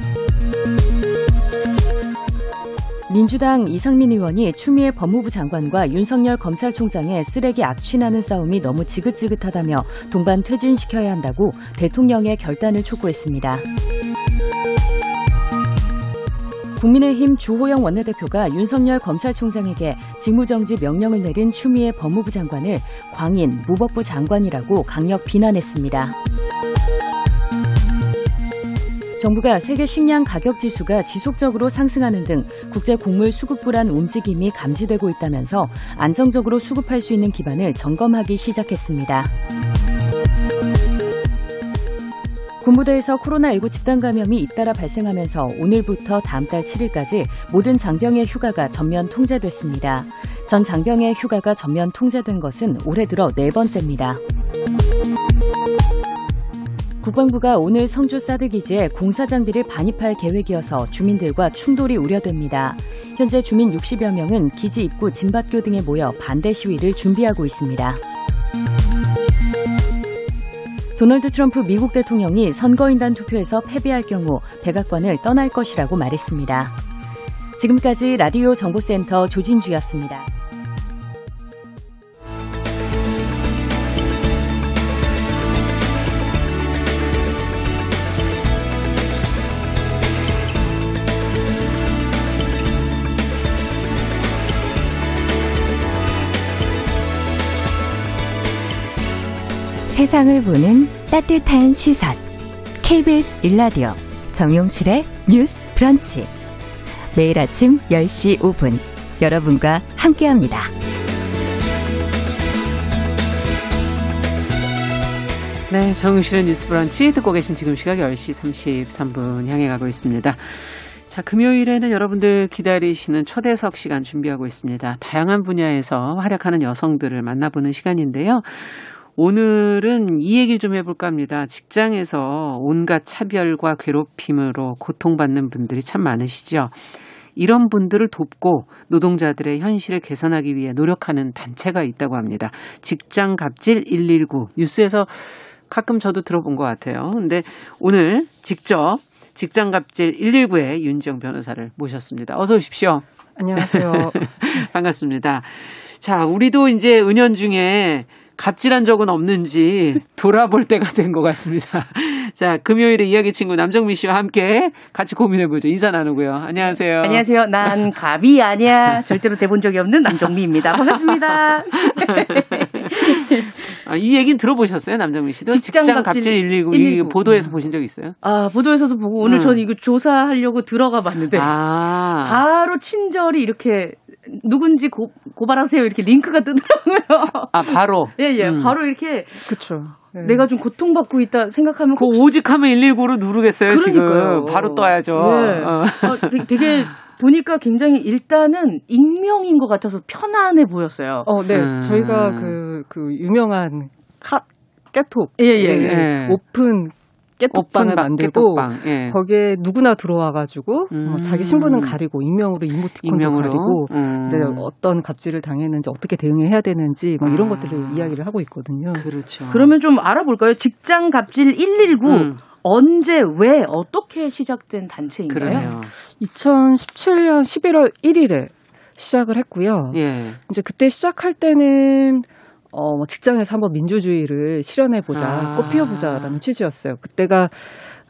민주당 이상민 의원이 추미애 법무부 장관과 윤석열 검찰총장의 쓰레기 악취나는 싸움이 너무 지긋지긋하다며 동반 퇴진시켜야 한다고 대통령의 결단을 촉구했습니다. 국민의힘 주호영 원내대표가 윤석열 검찰총장에게 직무정지 명령을 내린 추미애 법무부 장관을 광인 무법부 장관이라고 강력 비난했습니다. 정부가 세계 식량 가격 지수가 지속적으로 상승하는 등 국제 곡물 수급 불안 움직임이 감지되고 있다면서 안정적으로 수급할 수 있는 기반을 점검하기 시작했습니다. 군부대에서 코로나19 집단 감염이 잇따라 발생하면서 오늘부터 다음 달 7일까지 모든 장병의 휴가가 전면 통제됐습니다. 전 장병의 휴가가 전면 통제된 것은 올해 들어 네 번째입니다. 국방부가 오늘 성주 사드기지에 공사 장비를 반입할 계획이어서 주민들과 충돌이 우려됩니다. 현재 주민 60여 명은 기지 입구 진밭교 등에 모여 반대 시위를 준비하고 있습니다. 도널드 트럼프 미국 대통령이 선거인단 투표에서 패배할 경우 백악관을 떠날 것이라고 말했습니다. 지금까지 라디오 정보센터 조진주였습니다. 세상을 보는 따뜻한 시선. KBS 일라디오 정용실의 뉴스 브런치. 매일 아침 10시 5분 여러분과 함께합니다. 네, 정용실의 뉴스 브런치 듣고 계신 지금 시각 10시 33분 향해 가고 있습니다. 자, 금요일에는 여러분들 기다리시는 초대석 시간 준비하고 있습니다. 다양한 분야에서 활약하는 여성들을 만나보는 시간인데요. 오늘은 이 얘기를 좀 해볼까 합니다. 직장에서 온갖 차별과 괴롭힘으로 고통받는 분들이 참 많으시죠. 이런 분들을 돕고 노동자들의 현실을 개선하기 위해 노력하는 단체가 있다고 합니다. 직장 갑질 119 뉴스에서 가끔 저도 들어본 것 같아요. 근데 오늘 직접 직장 갑질 119의 윤지영 변호사를 모셨습니다. 어서 오십시오. 안녕하세요. [laughs] 반갑습니다. 자, 우리도 이제 은연 중에 갑질한 적은 없는지 돌아볼 때가 된 것 같습니다. [laughs] 자, 금요일에 이야기 친구 남정미 씨와 함께 같이 고민해보죠. 인사 나누고요. 안녕하세요. 안녕하세요. 난 갑이 아니야. [laughs] 절대로 대본 적이 없는 남정미입니다. 반갑습니다. [laughs] 아, 이 얘기는 들어보셨어요, 남정미 씨도? 직장, 직장 갑질 119, 119. 보도에서 음. 보신 적 있어요? 아, 보도에서도 보고 오늘 음. 저는 이거 조사하려고 들어가 봤는데 아. 바로 친절이 이렇게 누군지 고, 고발하세요 이렇게 링크가 뜨더라고요. 아 바로. [laughs] 예 예. 음. 바로 이렇게. 그렇죠. 네. 내가 좀 고통받고 있다 생각하면 그 오직 하면 119로 누르겠어요 그러니까요. 지금 바로 떠야죠. 네. 어. 어, 되게, 되게 보니까 굉장히 일단은 익명인 것 같아서 편안해 보였어요. 어, 네. 음. 저희가 그, 그 유명한 카, 깨톡. 예, 예, 예. 예. 오픈 깨톡방을 만들고 깨톡방. 예. 거기에 누구나 들어와가지고 음. 뭐 자기 신분은 가리고 익명으로 이모티콘도 익명으로? 가리고 음. 이제 어떤 갑질을 당했는지 어떻게 대응해야 되는지 막 이런 아. 것들을 이야기를 하고 있거든요. 그렇죠. 그러면 좀 알아볼까요? 직장 갑질 119 음. 언제 왜 어떻게 시작된 단체인가요? 그러네요. 2017년 11월 1일에 시작을 했고요. 예. 이제 그때 시작할 때는 어, 뭐 직장에서 한번 민주주의를 실현해 보자, 아. 꽃피워 보자라는 취지였어요. 그때가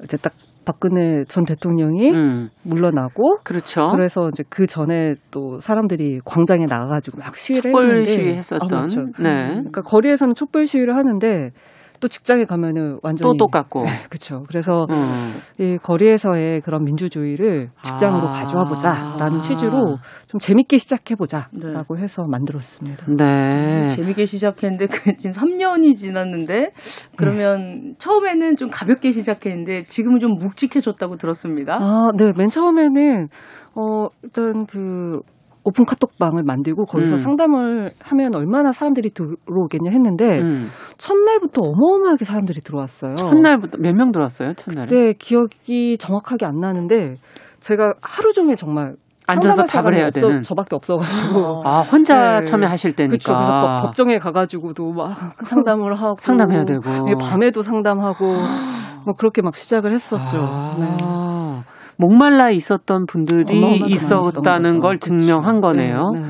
이제 딱 박근혜 전 대통령이 음. 물러나고 그렇죠. 그래서 이제 그 전에 또 사람들이 광장에 나가가지고 막 시위를 촛불 했는데 시위했었던. 아, 네. 그러니까 거리에서는 촛불 시위를 하는데 또 직장에 가면은 완전히 또 똑같고. 네, 그렇죠. 그래서 음. 이 거리에서의 그런 민주주의를 직장으로 아. 가져와 보자라는 취지로 좀 재밌게 시작해 보자라고 네. 해서 만들었습니다. 네. 음, 재밌게 시작했는데 그 [laughs] 지금 3년이 지났는데 그러면 네. 처음에는 좀 가볍게 시작했는데 지금은 좀 묵직해졌다고 들었습니다. 아, 네. 맨 처음에는 어 일단 그 오픈 카톡방을 만들고 거기서 음. 상담을 하면 얼마나 사람들이 들어오겠냐 했는데 음. 첫날부터 어마어마하게 사람들이 들어왔어요. 첫날부터 몇 명 들어왔어요? 첫날에? 그때 기억이 정확하게 안 나는데 제가 하루 종일 정말 앉아서 답을 해야 없어, 되는 저밖에 없어가지고 [laughs] 아 혼자 네. 처음에 하실 때니까 그쵸, 그래서 법정에 가가지고도 막 [laughs] 상담을 하고 [laughs] 상담해야 되고 네, 밤에도 상담하고 [gasps] 뭐 그렇게 막 시작을 했었죠. 아. 네. 목말라 있었던 분들이 있었다는 걸. 증명한 거네요. 네, 네.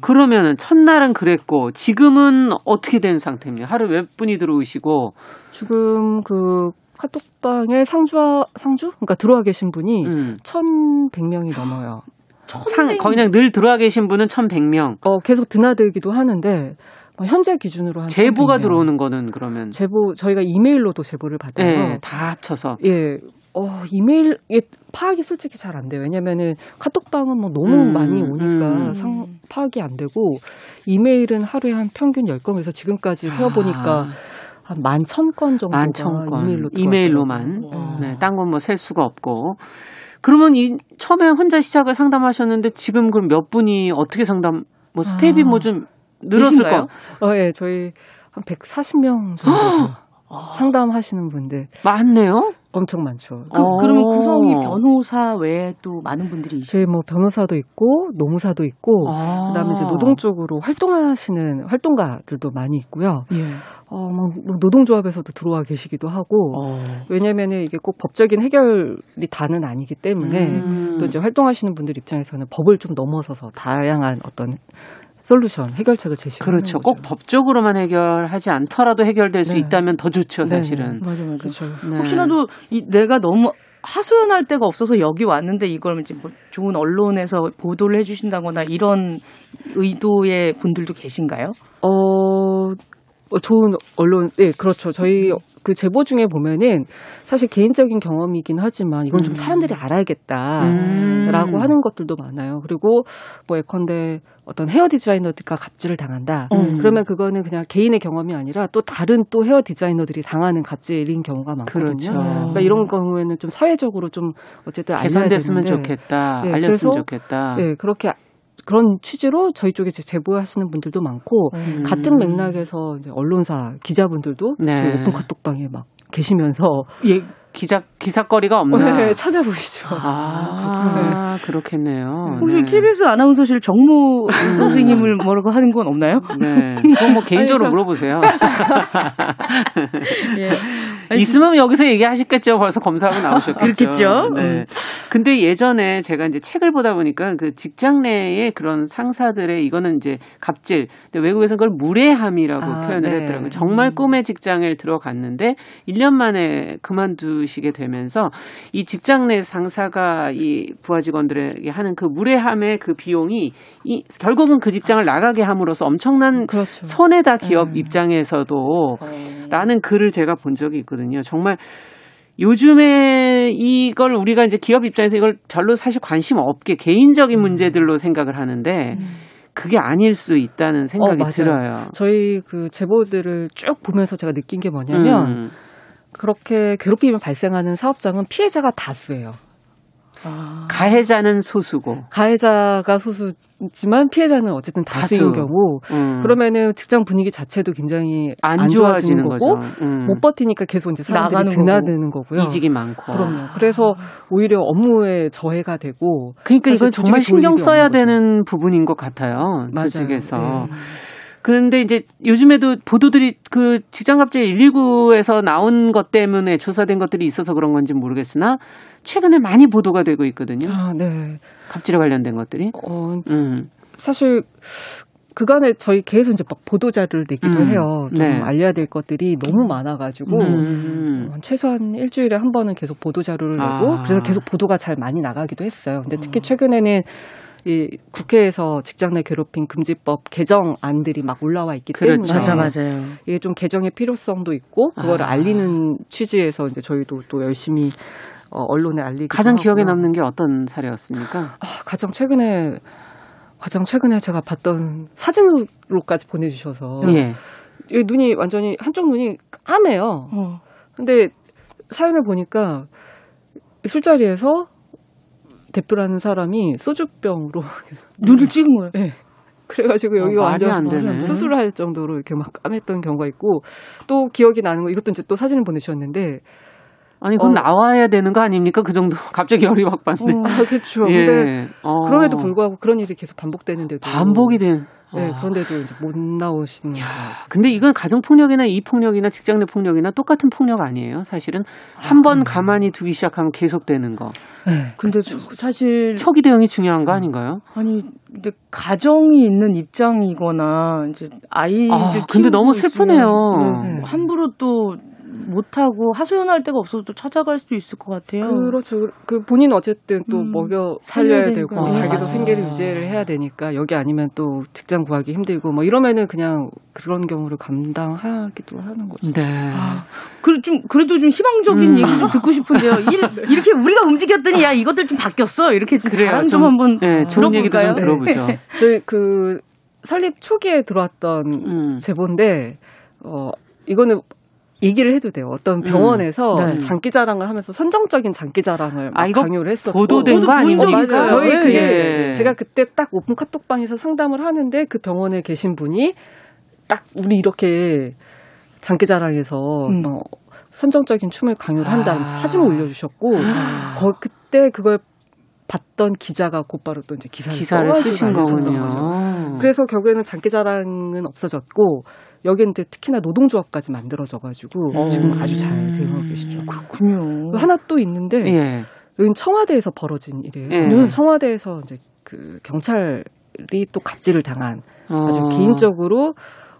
그러면은 첫날은 그랬고 지금은 어떻게 된 상태입니까? 하루 몇 분이 들어오시고 지금 그 카톡방에 상주 상주 그러니까 들어와 계신 분이 음. 1,100명이 넘어요. 상, 거의 늘 들어와 계신 분은 1,100명. 어, 계속 드나들기도 하는데 뭐 현재 기준으로 한 제보가 들어오는 거는 그러면 제보 저희가 이메일로도 제보를 받아요. 네, 다 합쳐서. 예. 어, 이메일 예, 파악이 솔직히 잘 안 돼요. 왜냐면은 카톡방은 뭐 너무 음, 많이 오니까 음. 상 파악이 안 되고 이메일은 하루에 한 평균 10건 그래서 지금까지 세어 보니까 아. 한 만 천 건 정도가 만천 건 이메일로 이메일로만. 어. 네, 딴 건 뭐 셀 수가 없고. 그러면 이 처음에 혼자 시작을 상담하셨는데 지금 그럼 몇 분이 어떻게 상담 뭐 스텝이 아. 뭐좀 늘었을 거. 어, 예, 저희 한 140명 정도 [gasps] 상담하시는 분들 많네요. 엄청 많죠. 그, 어. 그러면 구성이 변호사 외에 또 많은 분들이. 저희 뭐 변호사도 있고 노무사도 있고 아. 그다음에 이제 노동 쪽으로 활동하시는 활동가들도 많이 있고요. 예. 어, 뭐 노동조합에서도 들어와 계시기도 하고 어. 왜냐면은 이게 꼭 법적인 해결이 다는 아니기 때문에 음. 또 이제 활동하시는 분들 입장에서는 법을 좀 넘어서서 다양한 어떤 솔루션, 해결책을 제시하는 그렇죠. 꼭 법적으로만 해결하지 않더라도 해결될 네. 수 있다면 더 좋죠, 네. 사실은. 네. 맞아, 맞아. 그렇죠. 네. 혹시라도 이, 내가 너무 하소연할 데가 없어서 여기 왔는데 이걸 이제 뭐 좋은 언론에서 보도를 해주신다거나 이런 의도의 분들도 계신가요? 어, 어, 좋은 언론, 네, 그렇죠. 저희 그 제보 중에 보면은 사실 개인적인 경험이긴 하지만 이건 좀 음. 사람들이 알아야겠다라고 음. 하는 것들도 많아요. 그리고 뭐 예컨대 어떤 헤어 디자이너가 갑질을 당한다. 음. 그러면 그거는 그냥 개인의 경험이 아니라 또 다른 또 헤어 디자이너들이 당하는 갑질인 경우가 많거든요. 그렇죠. 그러니까 이런 경우에는 좀 사회적으로 좀 어쨌든 개선됐으면 좋겠다. 네, 알렸으면 좋겠다. 네, 그렇게 그런 취지로 저희 쪽에 제보하시는 분들도 많고 음. 같은 맥락에서 이제 언론사 기자분들도 네. 저희 오픈 카톡방에 막 계시면서 예, 기자 기사거리가 없나 네, 찾아보시죠. 아, 네. 그렇겠네요. 혹시 네. KBS 아나운서실 정모 선생님을 뭐라고 하는 건 없나요? 네, 그건 뭐 개인적으로 아니, 물어보세요. [laughs] 예. 있으면 여기서 얘기하셨겠죠. 벌써 검사하고 나오셨겠죠. [laughs] 그렇겠죠. 네. 음. 근데 예전에 제가 이제 책을 보다 보니까 그 직장 내의 그런 상사들의 이거는 이제 갑질. 근데 외국에서 그걸 무례함이라고 아, 표현을 네. 했더라고요. 정말 음. 꿈의 직장을 들어갔는데 1년 만에 그만두시게 되면서 이 직장 내 상사가 이 부하 직원들에게 하는 그 무례함의 그 비용이 이 결국은 그 직장을 나가게 함으로써 엄청난 그렇죠. 손해다 기업 네. 입장에서도 어. 라는 글을 제가 본 적이 있거든요. 있거든요. 정말 요즘에 이걸 우리가 이제 기업 입장에서 이걸 별로 사실 관심 없게 개인적인 음. 문제들로 생각을 하는데 음. 그게 아닐 수 있다는 생각이 어, 들어요. 저희 그 제보들을 쭉 보면서 제가 느낀 게 뭐냐면 음. 그렇게 괴롭힘이 발생하는 사업장은 피해자가 다수예요. 아. 가해자는 소수고 가해자가 소수지만 피해자는 어쨌든 다수인 다수. 경우 음. 그러면은 직장 분위기 자체도 굉장히 안, 안 좋아지는 거고 음. 못 버티니까 계속 이제 사람들이 드나드는 거고요. 이직이 많고 그럼요. 그래서 오히려 업무에 저해가 되고 그러니까 이건 정말 신경 써야 되는 부분인 것 같아요. 맞아요. 조직에서. 네. 그런데 이제 요즘에도 보도들이 그 직장 갑질 119에서 나온 것 때문에 조사된 것들이 있어서 그런 건지 모르겠으나 최근에 많이 보도가 되고 있거든요. 아, 네. 갑질에 관련된 것들이. 어, 음. 사실 그간에 저희 계속 이제 막 보도자를 내기도 음. 해요. 좀 네. 알려야 될 것들이 너무 많아가지고 음. 어, 최소한 일주일에 한 번은 계속 보도자료를 내고 아. 그래서 계속 보도가 잘 많이 나가기도 했어요. 근데 특히 어. 최근에는 이 국회에서 직장 내 괴롭힘 금지법 개정안들이 막 올라와 있기 그렇죠. 때문에 맞아, 맞아요. 이게 좀 개정의 필요성도 있고 그거를 아. 알리는 취지에서 이제 저희도 또 열심히 어, 언론에 알리기 가장 기억에 남는 게 어떤 사례였습니까? 아, 가장 최근에 가장 최근에 제가 봤던 사진으로까지 보내주셔서 예. 눈이 완전히 한쪽 눈이 까매요. 어. 근데 사연을 보니까 술자리에서 대표라는 사람이 소주병으로 [laughs] 눈을 찍은 거예요. 네. 그래가지고 여기가 어, 완전 수술할 정도로 이렇게 막 까맸던 경우가 있고 또 기억이 나는 거 이것도 이제 또 사진을 보내주셨는데 아니 그건 어. 나와야 되는 거 아닙니까? 그 정도 [laughs] 갑자기 열이 확 받네. 어, 아, 그렇죠. 예. 근데 어. 그럼에도 불구하고 그런 일이 계속 반복되는데도 반복이 된. 네, 아. 그런데도 이제 못 나오시는. 야, 근데 이건 가정 폭력이나 이 폭력이나 직장 내 폭력이나 똑같은 폭력 아니에요? 사실은 한번 아, 가만히 두기 시작하면 계속되는 거. 네. 근데 사실 초기 대응이 중요한 거 아닌가요? 아니, 근데 가정이 있는 입장이거나 이제 아이를 아, 근데 너무 슬프네요. 네, 함부로 또 못하고 하소연할 데가 없어서 또 찾아갈 수도 있을 것 같아요. 그렇죠. 그 본인 어쨌든 또 음, 먹여 살려야 되고 되니까. 자기도 아. 생계를 유지를 해야 되니까 여기 아니면 또 직장 구하기 힘들고 뭐 이러면은 그냥 그런 경우를 감당하기도 하는 거죠. 네. 아, 그래 좀 그래도 좀 희망적인 음. 얘기 좀 듣고 싶은데요. [laughs] 이, 렇게 우리가 움직였더니 야 이것들 좀 바뀌었어. 이렇게 좀 그래요. 자랑 좀, 좀 한번 네, 좋은 얘기도 좀 들어보죠. [laughs] 저희 그 설립 초기에 들어왔던 음. 제보인데 어 이거는 얘기를 해도 돼요. 어떤 음. 병원에서 음. 네. 장기 자랑을 하면서 선정적인 장기 자랑을 아, 강요를 했었고 보도된 거 아닙니까? 저희 네. 그게 네. 제가 그때 딱 오픈 카톡방에서 상담을 하는데 그 병원에 계신 분이 딱 우리 이렇게 장기 자랑에서 음. 어, 선정적인 춤을 강요를 한다는 아. 사진을 올려주셨고 아. 거, 그때 그걸 봤던 기자가 곧바로 또 이제 기사를, 기사를 쓰신 거군요. 그래서 결국에는 장기자랑은 없어졌고 여기는 특히나 노동조합까지 만들어져가지고 음. 지금 아주 잘 대응하고 계시죠. 그렇군요. 하나 또 있는데 예. 여기는 청와대에서 벌어진 일이에요. 예. 청와대에서 이제 그 경찰이 또 갑질을 당한 아주 어. 개인적으로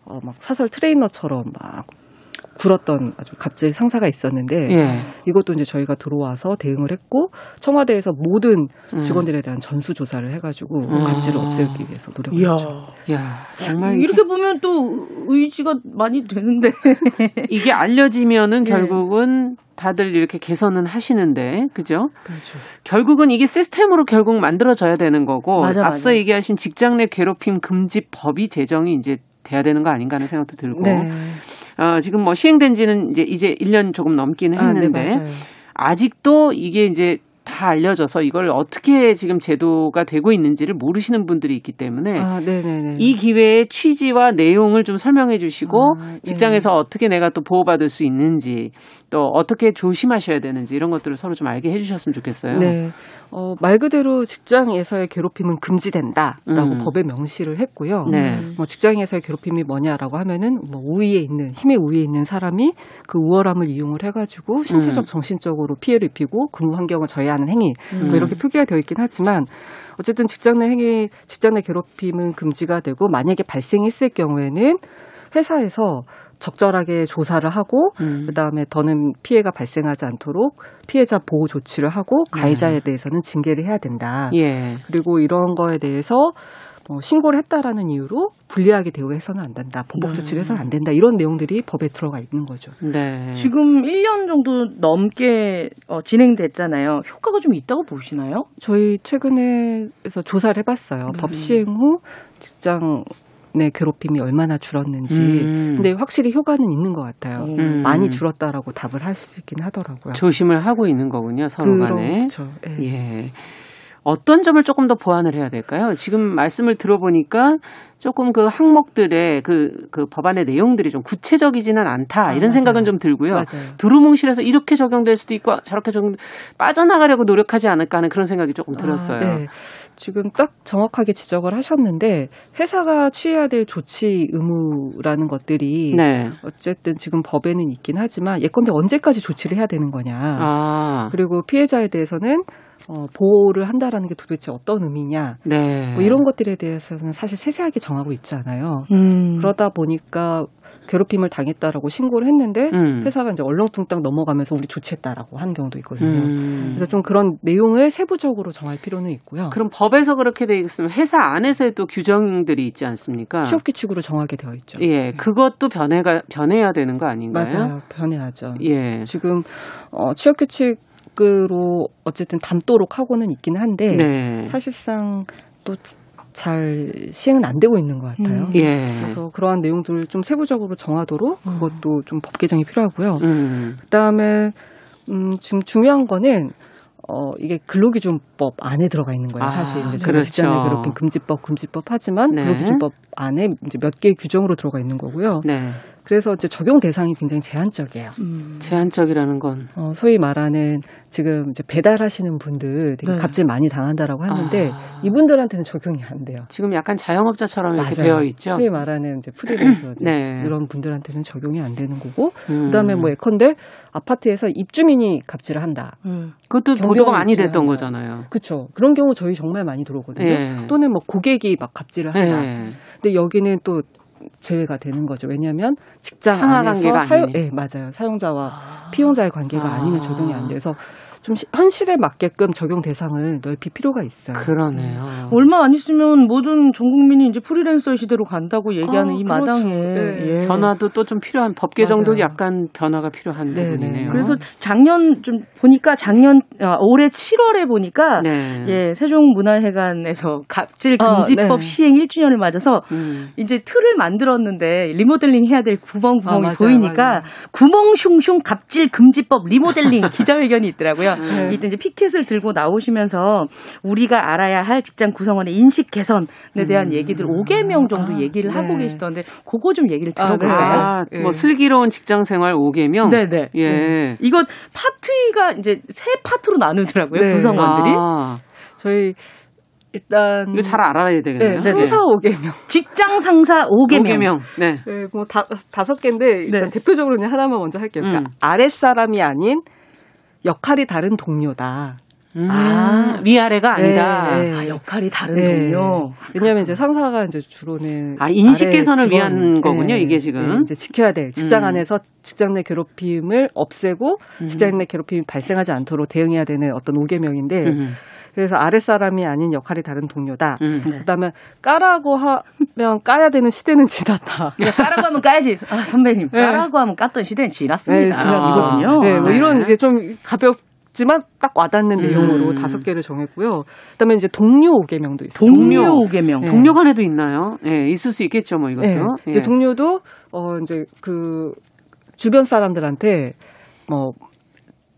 어, 막 사설 트레이너처럼 막 굴었던 아주 갑질 상사가 있었는데 예. 이것도 이제 저희가 들어와서 대응을 했고 청와대에서 모든 음. 직원들에 대한 전수 조사를 해가지고 음. 갑질을 없애기 위해서 노력을 이야. 했죠. 야, 정말 이렇게 보면 또 의지가 많이 되는데 [laughs] 이게 알려지면은 네. 결국은 다들 이렇게 개선은 하시는데 그죠? 그렇죠. 결국은 이게 시스템으로 결국 만들어져야 되는 거고 맞아, 앞서 맞아. 얘기하신 직장 내 괴롭힘 금지 법이 제정이 이제 돼야 되는 거 아닌가 하는 생각도 들고 네. 어, 지금 뭐 시행된 지는 이제 이제 1년 조금 넘기는 했는데 아, 네, 아직도 이게 이제 다 알려져서 이걸 어떻게 지금 제도가 되고 있는지를 모르시는 분들이 있기 때문에 아, 이 기회의 취지와 내용을 좀 설명해 주시고 아, 네. 직장에서 어떻게 내가 또 보호받을 수 있는지 또 어떻게 조심하셔야 되는지 이런 것들을 서로 좀 알게 해주셨으면 좋겠어요. 네. 어, 말 그대로 직장에서의 괴롭힘은 금지된다라고 음. 법에 명시를 했고요. 네. 뭐 직장에서의 괴롭힘이 뭐냐라고 하면은 뭐 우위에 있는 힘의 우위에 있는 사람이 그 우월함을 이용을 해가지고 신체적, 음. 정신적으로 피해를 입히고 근무 환경을 저해하는 행위 음. 뭐 이렇게 표기가 되어 있긴 하지만 어쨌든 직장 내 행위, 직장 내 괴롭힘은 금지가 되고 만약에 발생했을 경우에는 회사에서 적절하게 조사를 하고 음. 그다음에 더는 피해가 발생하지 않도록 피해자 보호 조치를 하고 가해자에 네. 대해서는 징계를 해야 된다. 예. 그리고 이런 거에 대해서 뭐 신고를 했다라는 이유로 불리하게 대우해서는 안 된다. 보복 조치를 해서는 안 된다. 이런 내용들이 법에 들어가 있는 거죠. 네. 지금 1년 정도 넘게 어, 진행됐잖아요. 효과가 좀 있다고 보시나요? 저희 최근에서 조사를 해봤어요. 네. 법 시행 후 직장 내 괴롭힘이 얼마나 줄었는지. 음. 근데 확실히 효과는 있는 것 같아요. 음. 많이 줄었다라고 답을 할 수 있긴 하더라고요. 조심을 하고 있는 거군요, 서로 간에. 그렇죠. 네. 예. 어떤 점을 조금 더 보완을 해야 될까요? 지금 말씀을 들어보니까 조금 그 항목들의 그, 그 법안의 내용들이 좀 구체적이지는 않다. 아, 이런 맞아요. 생각은 좀 들고요. 맞아요. 두루뭉실해서 이렇게 적용될 수도 있고 저렇게 좀 빠져나가려고 노력하지 않을까 하는 그런 생각이 조금 아, 들었어요. 아, 네. 지금 딱 정확하게 지적을 하셨는데 회사가 취해야 될 조치 의무라는 것들이 네. 어쨌든 지금 법에는 있긴 하지만 예컨대 언제까지 조치를 해야 되는 거냐. 아. 그리고 피해자에 대해서는 어, 보호를 한다라는 게 도대체 어떤 의미냐. 네. 뭐 이런 것들에 대해서는 사실 세세하게 정하고 있지 않아요. 음. 그러다 보니까 괴롭힘을 당했다라고 신고를 했는데 음. 회사가 이제 얼렁뚱땅 넘어가면서 우리 조치했다라고 하는 경우도 있거든요. 음. 그래서 좀 그런 내용을 세부적으로 정할 필요는 있고요. 그럼 법에서 그렇게 돼 있으면 회사 안에서의 또 규정들이 있지 않습니까? 취업 규칙으로 정하게 되어 있죠. 예, 네. 그것도 변해가 변해야 되는 거 아닌가요? 맞아요, 변해야죠. 예, 지금 어, 취업 규칙 으로 어쨌든 담도록 하고는 있기는 한데 네. 사실상 또 잘 시행은 안 되고 있는 것 같아요. 음. 예. 그래서 그러한 내용들을 좀 세부적으로 정하도록 음. 그것도 좀 법 개정이 필요하고요. 음. 그다음에 음, 지금 중요한 거는 어, 이게 근로기준법 안에 들어가 있는 거예요. 사실 아, 이제 저희 그렇죠. 직장내 괴롭힘 금지법, 금지법 하지만 네. 근로기준법 안에 이제 몇 개의 규정으로 들어가 있는 거고요. 네. 그래서 이제 적용 대상이 굉장히 제한적이에요. 음. 제한적이라는 건 어, 소위 말하는 지금 이제 배달하시는 분들 되게 네. 갑질 많이 당한다라고 하는데 아. 이분들한테는 적용이 안 돼요. 지금 약간 자영업자처럼 이렇게 되어 있죠. 소위 말하는 이제 프리랜서 네. 이런 분들한테는 적용이 안 되는 거고 음. 그다음에 뭐 예컨대 아파트에서 입주민이 갑질을 한다. 음. 그것도 보도가 많이 됐던 한다. 거잖아요. 그렇죠. 그런 경우 저희 정말 많이 들어오거든요. 네. 또는 뭐 고객이 막 갑질을 한다. 네. 근데 여기는 또 제외가 되는 거죠. 왜냐하면 직장 안에서 사용, 네, 맞아요. 사용자와 아. 피용자의 관계가 아. 니면 적용이 안 돼서 좀 현실에 맞게끔 적용 대상을 넓힐 필요가 있어요. 그러네요. 얼마 안 있으면 모든 전 국민이 이제 프리랜서 시대로 간다고 얘기하는 아, 이 그렇죠. 마당에 네. 예. 변화도 또 좀 필요한 법 개정도 맞아요. 약간 변화가 필요한 네, 네. 부분이네요. 그래서 작년 좀 보니까 작년 아, 올해 7월에 보니까 네. 예 세종문화회관에서 갑질 금지법 어, 네. 시행 1주년을 맞아서 음. 이제 틀을 만들었는데 리모델링 해야 될 구멍 구멍이 아, 보이니까 맞아요. 구멍 슝슝 갑질 금지법 리모델링 [laughs] 기자회견이 있더라고요. 네. 이때 이제 피켓을 들고 나오시면서 우리가 알아야 할 직장 구성원의 인식 개선에 대한 음. 얘기들 5개명 정도 아, 얘기를 네. 하고 계시던데 그거 좀 얘기를 아, 네. 들어볼까요? 아, 네. 뭐 슬기로운 직장 생활 5개명. 네 네. 예. 네. 이거 파트가 이제 세 파트로 나누더라고요 네. 구성원들이. 아. 저희 일단 이거 잘 알아야 되겠네요. 네, 상사 5개명. 직장 상사 5개명. 5개명. 네. 네, 뭐 다, 다섯 개인데 일단 네. 대표적으로 그냥 하나만 먼저 할게요. 그러니까 음. 아랫사람이 아닌 역할이 다른 동료다. 음. 아, 위아래가. 네, 네. 아, 역할이 다른 네. 동료. 왜냐하면 이제 상사가 이제 주로는 아 인식 개선을 위한 거군요. 네. 이게 지금 네, 이제 지켜야 될 직장 음. 안에서 직장 내 괴롭힘을 없애고 음. 직장 내 괴롭힘이 발생하지 않도록 대응해야 되는 어떤 5개명인데 음. 그래서 아랫사람이 아닌 역할이 다른 동료다. 음. 네. 그다음에 까라고 하면 까야 되는 시대는 지났다. 까라고 하면 까야지. 아, 선배님. 네. 까라고 하면 깠던 시대는 지났습니다. 네, 지났군요. 아, 네, 뭐 네. 이런 이제 좀 가볍 지만 딱 와닿는 음. 내용으로 다섯 개를 정했고요. 그다음에 이제 동료 5개명도 있어요. 동료 5개명. 네. 동료 간에도 있나요? 예, 네, 있을 수 있겠죠, 뭐 이것도. 네. 이제 동료도 어 이제 그 주변 사람들한테 뭐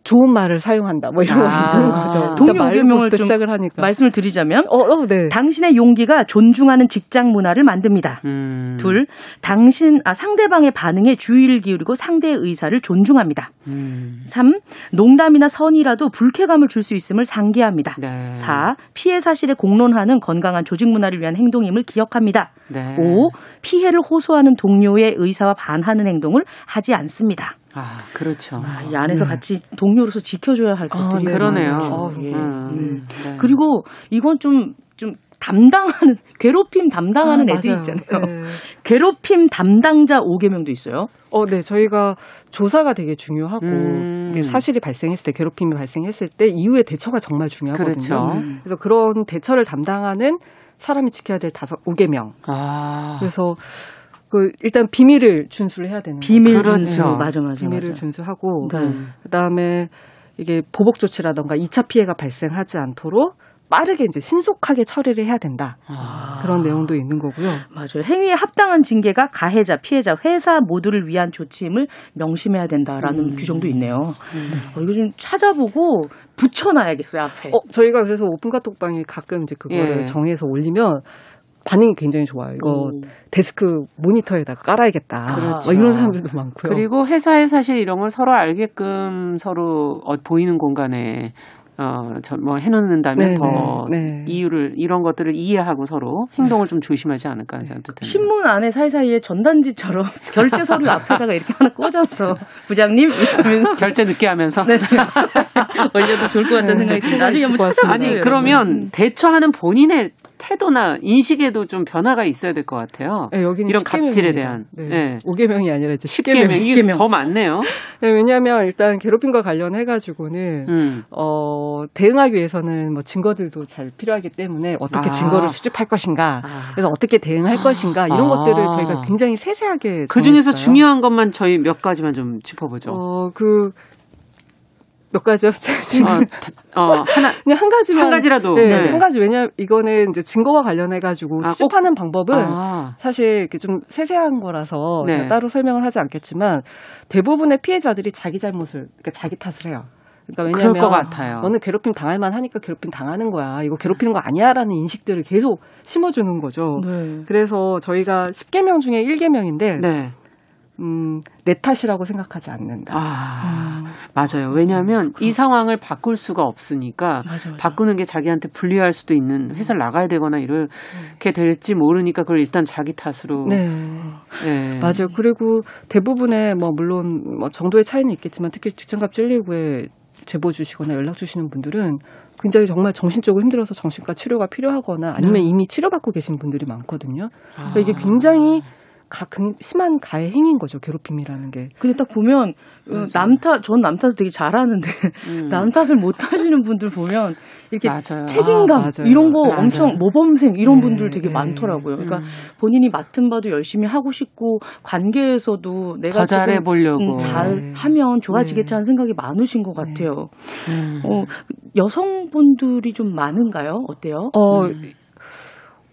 좋은 말을 사용한다. 뭐 이런 아, 거 있는 거죠. 동료 오개명을 좀 시작을 하니까. 말씀을 드리자면 어, 어, 네. 당신의 용기가 존중하는 직장 문화를 만듭니다. 음. 둘, 당신 아 상대방의 반응에 주의를 기울이고 상대의 의사를 존중합니다. 음. 3. 농담이나 선이라도 불쾌감을 줄 수 있음을 상기합니다. 네. 4. 피해 사실에 공론하는 건강한 조직 문화를 위한 행동임을 기억합니다. 네. 5. 피해를 호소하는 동료의 의사와 반하는 행동을 하지 않습니다. 아, 그렇죠. 아, 이 안에서 네. 같이 동료로서 지켜줘야 할 아, 것들이 아, 그러네요. 어, 예. 음, 음. 네. 그리고 이건 좀, 좀 담당하는, 괴롭힘 담당하는 아, 애들 있잖아요. 네. [laughs] 괴롭힘 담당자 5개명도 있어요. 어, 네. 저희가 조사가 되게 중요하고, 음. 사실이 발생했을 때, 괴롭힘이 발생했을 때, 이후의 대처가 정말 중요하거든요. 그렇죠. 그래서 그런 대처를 담당하는 사람이 지켜야 될 다섯, 5개명. 아. 그래서 그 일단 비밀을 준수를 해야 되는 비밀 거죠. 준수 그렇죠. 맞아 맞아 비밀을 맞아. 준수하고 네. 그다음에 이게 보복 조치라던가 2차 피해가 발생하지 않도록 빠르게 이제 신속하게 처리를 해야 된다. 아. 그런 내용도 있는 거고요. 맞아요. 행위에 합당한 징계가 가해자, 피해자, 회사 모두를 위한 조치임을 명심해야 된다라는 음. 규정도 있네요. 음. 어, 이거 좀 찾아보고 붙여놔야겠어요 앞에. 어, 저희가 그래서 오픈 카톡방에 가끔 이제 그거를 예. 정해서 올리면 반응이 굉장히 좋아요. 이거 오. 데스크 모니터에다가 깔아야겠다. 그렇죠. 이런 사람들도 많고요. 그리고 회사에 사실 이런 걸 서로 알게끔 서로 어, 보이는 공간에 어, 저, 뭐 해놓는다면 네네, 더 네. 이유를, 이런 것들을 이해하고 서로 행동을 좀 조심하지 않을까 하는 생각도 듭니다. 신문 안에 사이사이에 전단지처럼 [laughs] 결제 서류 앞에다가 이렇게 하나 꽂았어. 부장님? [laughs] 결제 늦게 하면서? 네. [laughs] 올려도 좋을 것 같다는 생각이 듭니다. 나중에 한번 찾아보세요. 아니 그러면 음. 대처하는 본인의 태도나 인식에도 좀 변화가 있어야 될 것 같아요. 네, 여기는 이런 갑질에 대한. 네. 네. 5개명이 아니라 이제 10개명. 10개명. 이게 더 많네요. [laughs] 네, 왜냐하면 일단 괴롭힘과 관련해가지고는 음. 어, 대응하기 위해서는 뭐 증거들도 잘 필요하기 때문에 어떻게 아. 증거를 수집할 것인가, 아. 그래서 어떻게 대응할 아. 것인가 이런 아. 것들을 저희가 굉장히 세세하게 그 중에서 중요한 것만 저희 몇 가지만 좀 짚어보죠. 어, 그 몇 가지요? 어, 어, 하나 그냥 한 가지만 한 가지라도 네, 네. 한 가지 왜냐 이거는 이제 증거와 관련해 가지고 아, 수집하는 꼭? 방법은 아. 사실 이렇게 좀 세세한 거라서 네. 제가 따로 설명을 하지 않겠지만 대부분의 피해자들이 자기 잘못을 그러니까 자기 탓을 해요. 그러니까 왜냐면 것 같아요. 너는 괴롭힘 당할 만하니까 괴롭힘 당하는 거야. 이거 괴롭히는 거 아니야라는 인식들을 계속 심어주는 거죠. 네. 그래서 저희가 10개명 중에 1개명인데 네. 음, 내 탓이라고 생각하지 않는다. 아, 음. 맞아요. 왜냐하면 그, 이 상황을 바꿀 수가 없으니까 맞아, 맞아. 바꾸는 게 자기한테 불리할 수도 있는 회사를 나가야 되거나 이렇게 될지 모르니까 그걸 일단 자기 탓으로. 네. 네. 맞아요. 그리고 대부분의 뭐 물론 뭐 정도의 차이는 있겠지만 특히 직장갑 119에 제보 주시거나 연락 주시는 분들은 굉장히 정말 정신적으로 힘들어서 정신과 치료가 필요하거나 아니면 네. 이미 치료받고 계신 분들이 많거든요. 그러니까 이게 굉장히 가, 심한 가해 행위인 거죠 괴롭힘이라는 게. 근데 딱 보면 어, 남탓 전 남 탓을 되게 잘하는데 음. [laughs] 남 탓을 못 하시는 분들 보면 이렇게 맞아요. 책임감 아, 이런 거 맞아요. 엄청 모범생 이런 네, 분들 되게 네. 많더라고요. 그러니까 음. 본인이 맡은 바도 열심히 하고 싶고 관계에서도 내가 잘해 보려고 음, 잘 네. 하면 좋아지겠지 하는 생각이 많으신 것 네. 같아요. 음. 어, 여성분들이 좀 많은가요? 어때요? 어, 음.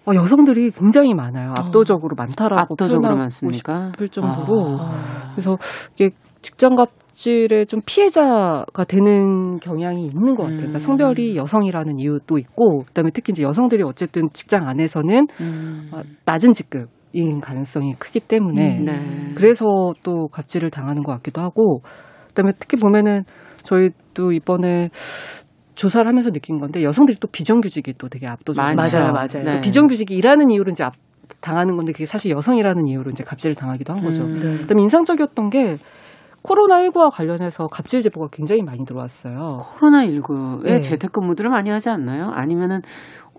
어, 여성들이 굉장히 많아요. 어. 압도적으로 많다라고 압도적으로 많습니까? 싶을 정도로. 아. 그래서 이게 직장 갑질의 좀 피해자가 되는 경향이 있는 것 같아요. 그러니까 음. 성별이 여성이라는 이유도 있고, 그다음에 특히 이제 여성들이 어쨌든 직장 안에서는 음. 어, 낮은 직급. 인 가능성이 크기 때문에 음, 네. 그래서 또 갑질을 당하는 것 같기도 하고 그다음에 특히 보면은 저희도 이번에 조사를 하면서 느낀 건데 여성들이 또 비정규직이 또 되게 압도적으로 맞아요, 맞아요. 네. 비정규직이 일하는 이유로 이제 압, 당하는 건데 그게 사실 여성이라는 이유로 이제 갑질을 당하기도 한 거죠. 음, 네. 그다음에 인상적이었던 게 코로나19와 관련해서 갑질 제보가 굉장히 많이 들어왔어요. 코로나19에 네. 재택근무들을 많이 하지 않나요? 아니면은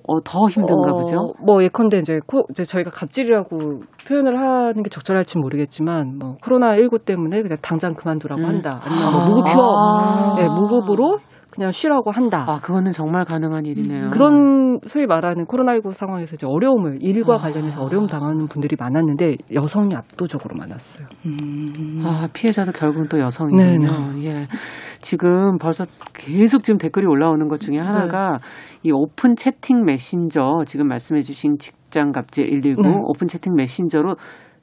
어, 더 힘든가 어, 보죠? 뭐 예컨대 이제 코, 이제 저희가 갑질이라고 표현을 하는 게 적절할지 모르겠지만 뭐 코로나19 때문에 그냥 당장 그만두라고 음. 한다. 아니면 뭐 무급 휴업, 아. 네, 무급으로 그냥 쉬라고 한다. 아, 그거는 정말 가능한 일이네요. 그런 소위 말하는 코로나19 상황에서 이제 어려움을 일과 아. 관련해서 어려움 당하는 분들이 많았는데 여성이 압도적으로 많았어요. 음. 아, 피해자도 결국은 또 여성이군요. 예. 지금 벌써 계속 지금 댓글이 올라오는 것 중에 하나가 네. 이 오픈 채팅 메신저 지금 말씀해 주신 직장 갑질 119 네. 오픈 채팅 메신저로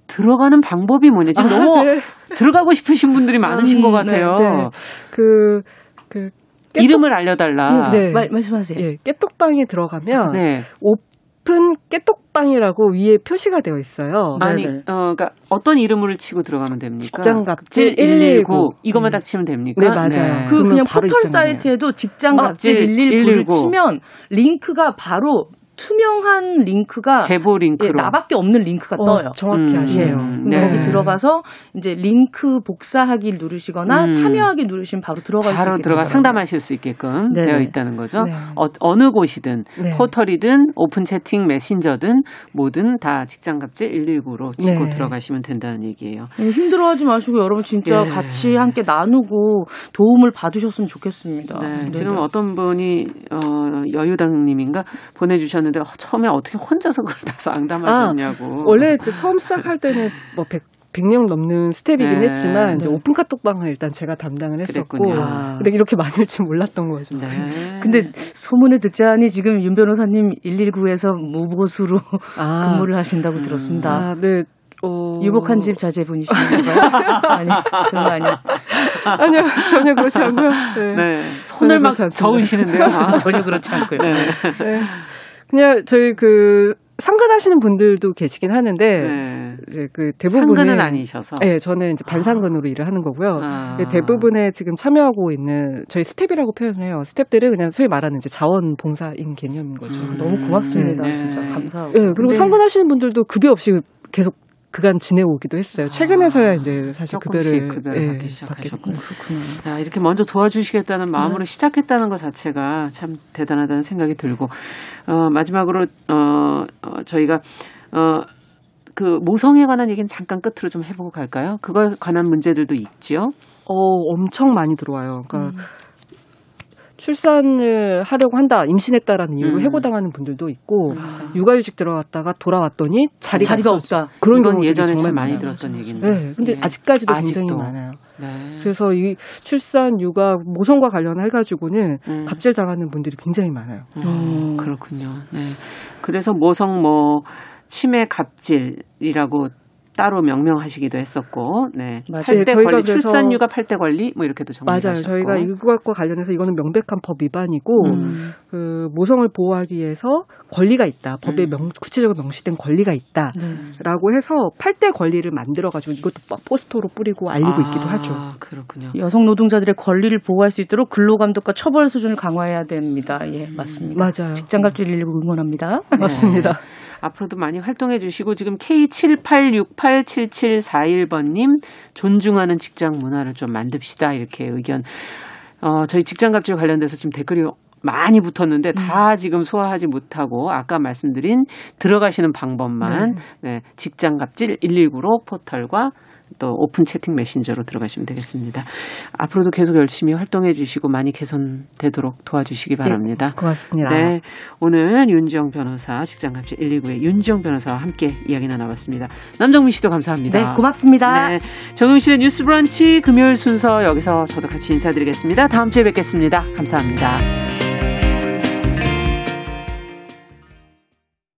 들어가는 방법이 뭐냐. 지금 아, 너무 네. 들어가고 싶으신 분들이 많으신 음, 것 같아요. 네, 네. 그, 그 깨똑... 이름을 알려달라. 네. 말, 말씀하세요. 예, 깨똑방에 들어가면 네. 오픈 깨똑방이라고 위에 표시가 되어 있어요. 아니, 네네. 어, 그러니까 어떤 이름을 치고 들어가면 됩니까? 직장갑질 119 이것만 음. 딱 치면 됩니까? 네, 맞아요. 네. 그 그냥 포털 사이트에도 직장갑질 119를 치면 링크가 바로 투명한 링크가 제보 링크로 예, 나밖에 없는 링크가 어, 떠요. 정확히 음, 아시네요. 음, 네. 거기 들어가서 이제 링크 복사하기 누르시거나 음. 참여하기 누르시면 바로 들어갈 바로 들어가 상담하실 수 있게끔 네. 되어 있다는 거죠. 네. 어, 느 곳이든 네. 포털이든 오픈 채팅 메신저든 뭐든 다 직장 갑질 119로 치고 들어가시면 된다는 얘기예요. 네, 힘들어하지 마시고 여러분 진짜 예. 같이 함께 나누고 도움을 받으셨으면 좋겠습니다. 네, 지금 어떤 분이 어, 여유당님인가 보내주셨는데. 어, 처음에 어떻게 혼자서 그걸 다 상담하셨냐고. 아, 원래 처음 시작할 때는 뭐 100, 100명 넘는 스텝이긴 네. 했지만 이제 네. 오픈 카톡방을 일단 제가 담당을 했었고 아. 근데 이렇게 많을 줄 몰랐던 거죠. 네. 근데 소문에 듣자니 지금 윤 변호사님 119에서 무보수로 아. 근무를 하신다고 음. 들었습니다. 아, 네. 어... 유복한 집 자제분이신가요? [laughs] 아니 그런 거 아니요. 아니요 전혀 그렇지 않고요. 네. 네. 손을 막 저으시는데요. 아, 전혀 그렇지 않고요. 네. 네. 그냥 저희 그 상근하시는 분들도 계시긴 하는데 네. 그 대부분은 상근은 아니셔서 네 저는 이제 반상근으로 아. 일을 하는 거고요. 아. 대부분의 지금 참여하고 있는 저희 스텝이라고 표현을 해요. 스텝들은 그냥 소위 말하는 이제 자원봉사인 개념인 거죠. 음. 너무 고맙습니다. 네. 진짜 감사하고. 네, 그리고 상근하시는 분들도 급여 없이 계속 그간 지내오기도 했어요. 최근에서야 아, 이제 사실 급여를, 급여를 예, 받기 시작하셨군요. 야, 이렇게 먼저 도와주시겠다는 마음으로 네. 시작했다는 것 자체가 참 대단하다는 생각이 들고 어, 마지막으로 어, 어 저희가 어, 그 모성에 관한 얘기는 잠깐 끝으로 좀 해보고 갈까요? 그걸 관한 문제들도 있지요. 어, 엄청 많이 들어와요. 그러니까 음. 출산을 하려고 한다, 임신했다라는 이유로 음. 해고당하는 분들도 있고 음. 육아휴직 들어갔다가 돌아왔더니 자리가, 자리가 없다. 그런 경우 예전에 정말 많이 들었던 얘기인데. 네, 근데 네. 아직까지도 아직도. 굉장히 많아요. 네. 그래서 이 출산, 육아, 모성과 관련해 가지고는 음. 갑질 당하는 분들이 굉장히 많아요. 음. 그렇군요. 네. 그래서 모성 뭐 치매 갑질이라고 따로 명명하시기도 했었고, 네. 팔대 네, 관리, 출산 육아 팔대 관리 뭐 이렇게도 정리하셨고. 맞아요. 저희가 이것과 관련해서 이거는 명백한 법 위반이고, 음. 그 모성을 보호하기 위해서 권리가 있다. 법에 음. 명, 구체적으로 명시된 권리가 있다라고 네. 해서 팔대 권리를 만들어 가지고 이것도 포스터로 뿌리고 알리고 아, 있기도 하죠. 그렇군요. 여성 노동자들의 권리를 보호할 수 있도록 근로 감독과 처벌 수준을 강화해야 됩니다. 예, 맞습니다. 맞아요. 직장갑질 119 응원합니다. 네. 맞습니다. 앞으로도 많이 활동해 주시고 지금 K78687741번님 존중하는 직장 문화를 좀 만듭시다 이렇게 의견 어, 저희 직장 갑질 관련돼서 지금 댓글이 많이 붙었는데 음. 다 지금 소화하지 못하고 아까 말씀드린 들어가시는 방법만 네. 네, 직장 갑질 119로 포털과 또 오픈 채팅 메신저로 들어가시면 되겠습니다. 앞으로도 계속 열심히 활동해 주시고 많이 개선되도록 도와주시기 네, 바랍니다. 네, 고맙습니다. 네, 오늘 윤지영 변호사 직장갑질 119의 윤지영 변호사와 함께 이야기 나눠봤습니다. 남정민 씨도 감사합니다. 네, 고맙습니다. 네, 정용실의 뉴스 브런치 금요일 순서 여기서 저도 같이 인사드리겠습니다. 다음 주에 뵙겠습니다. 감사합니다.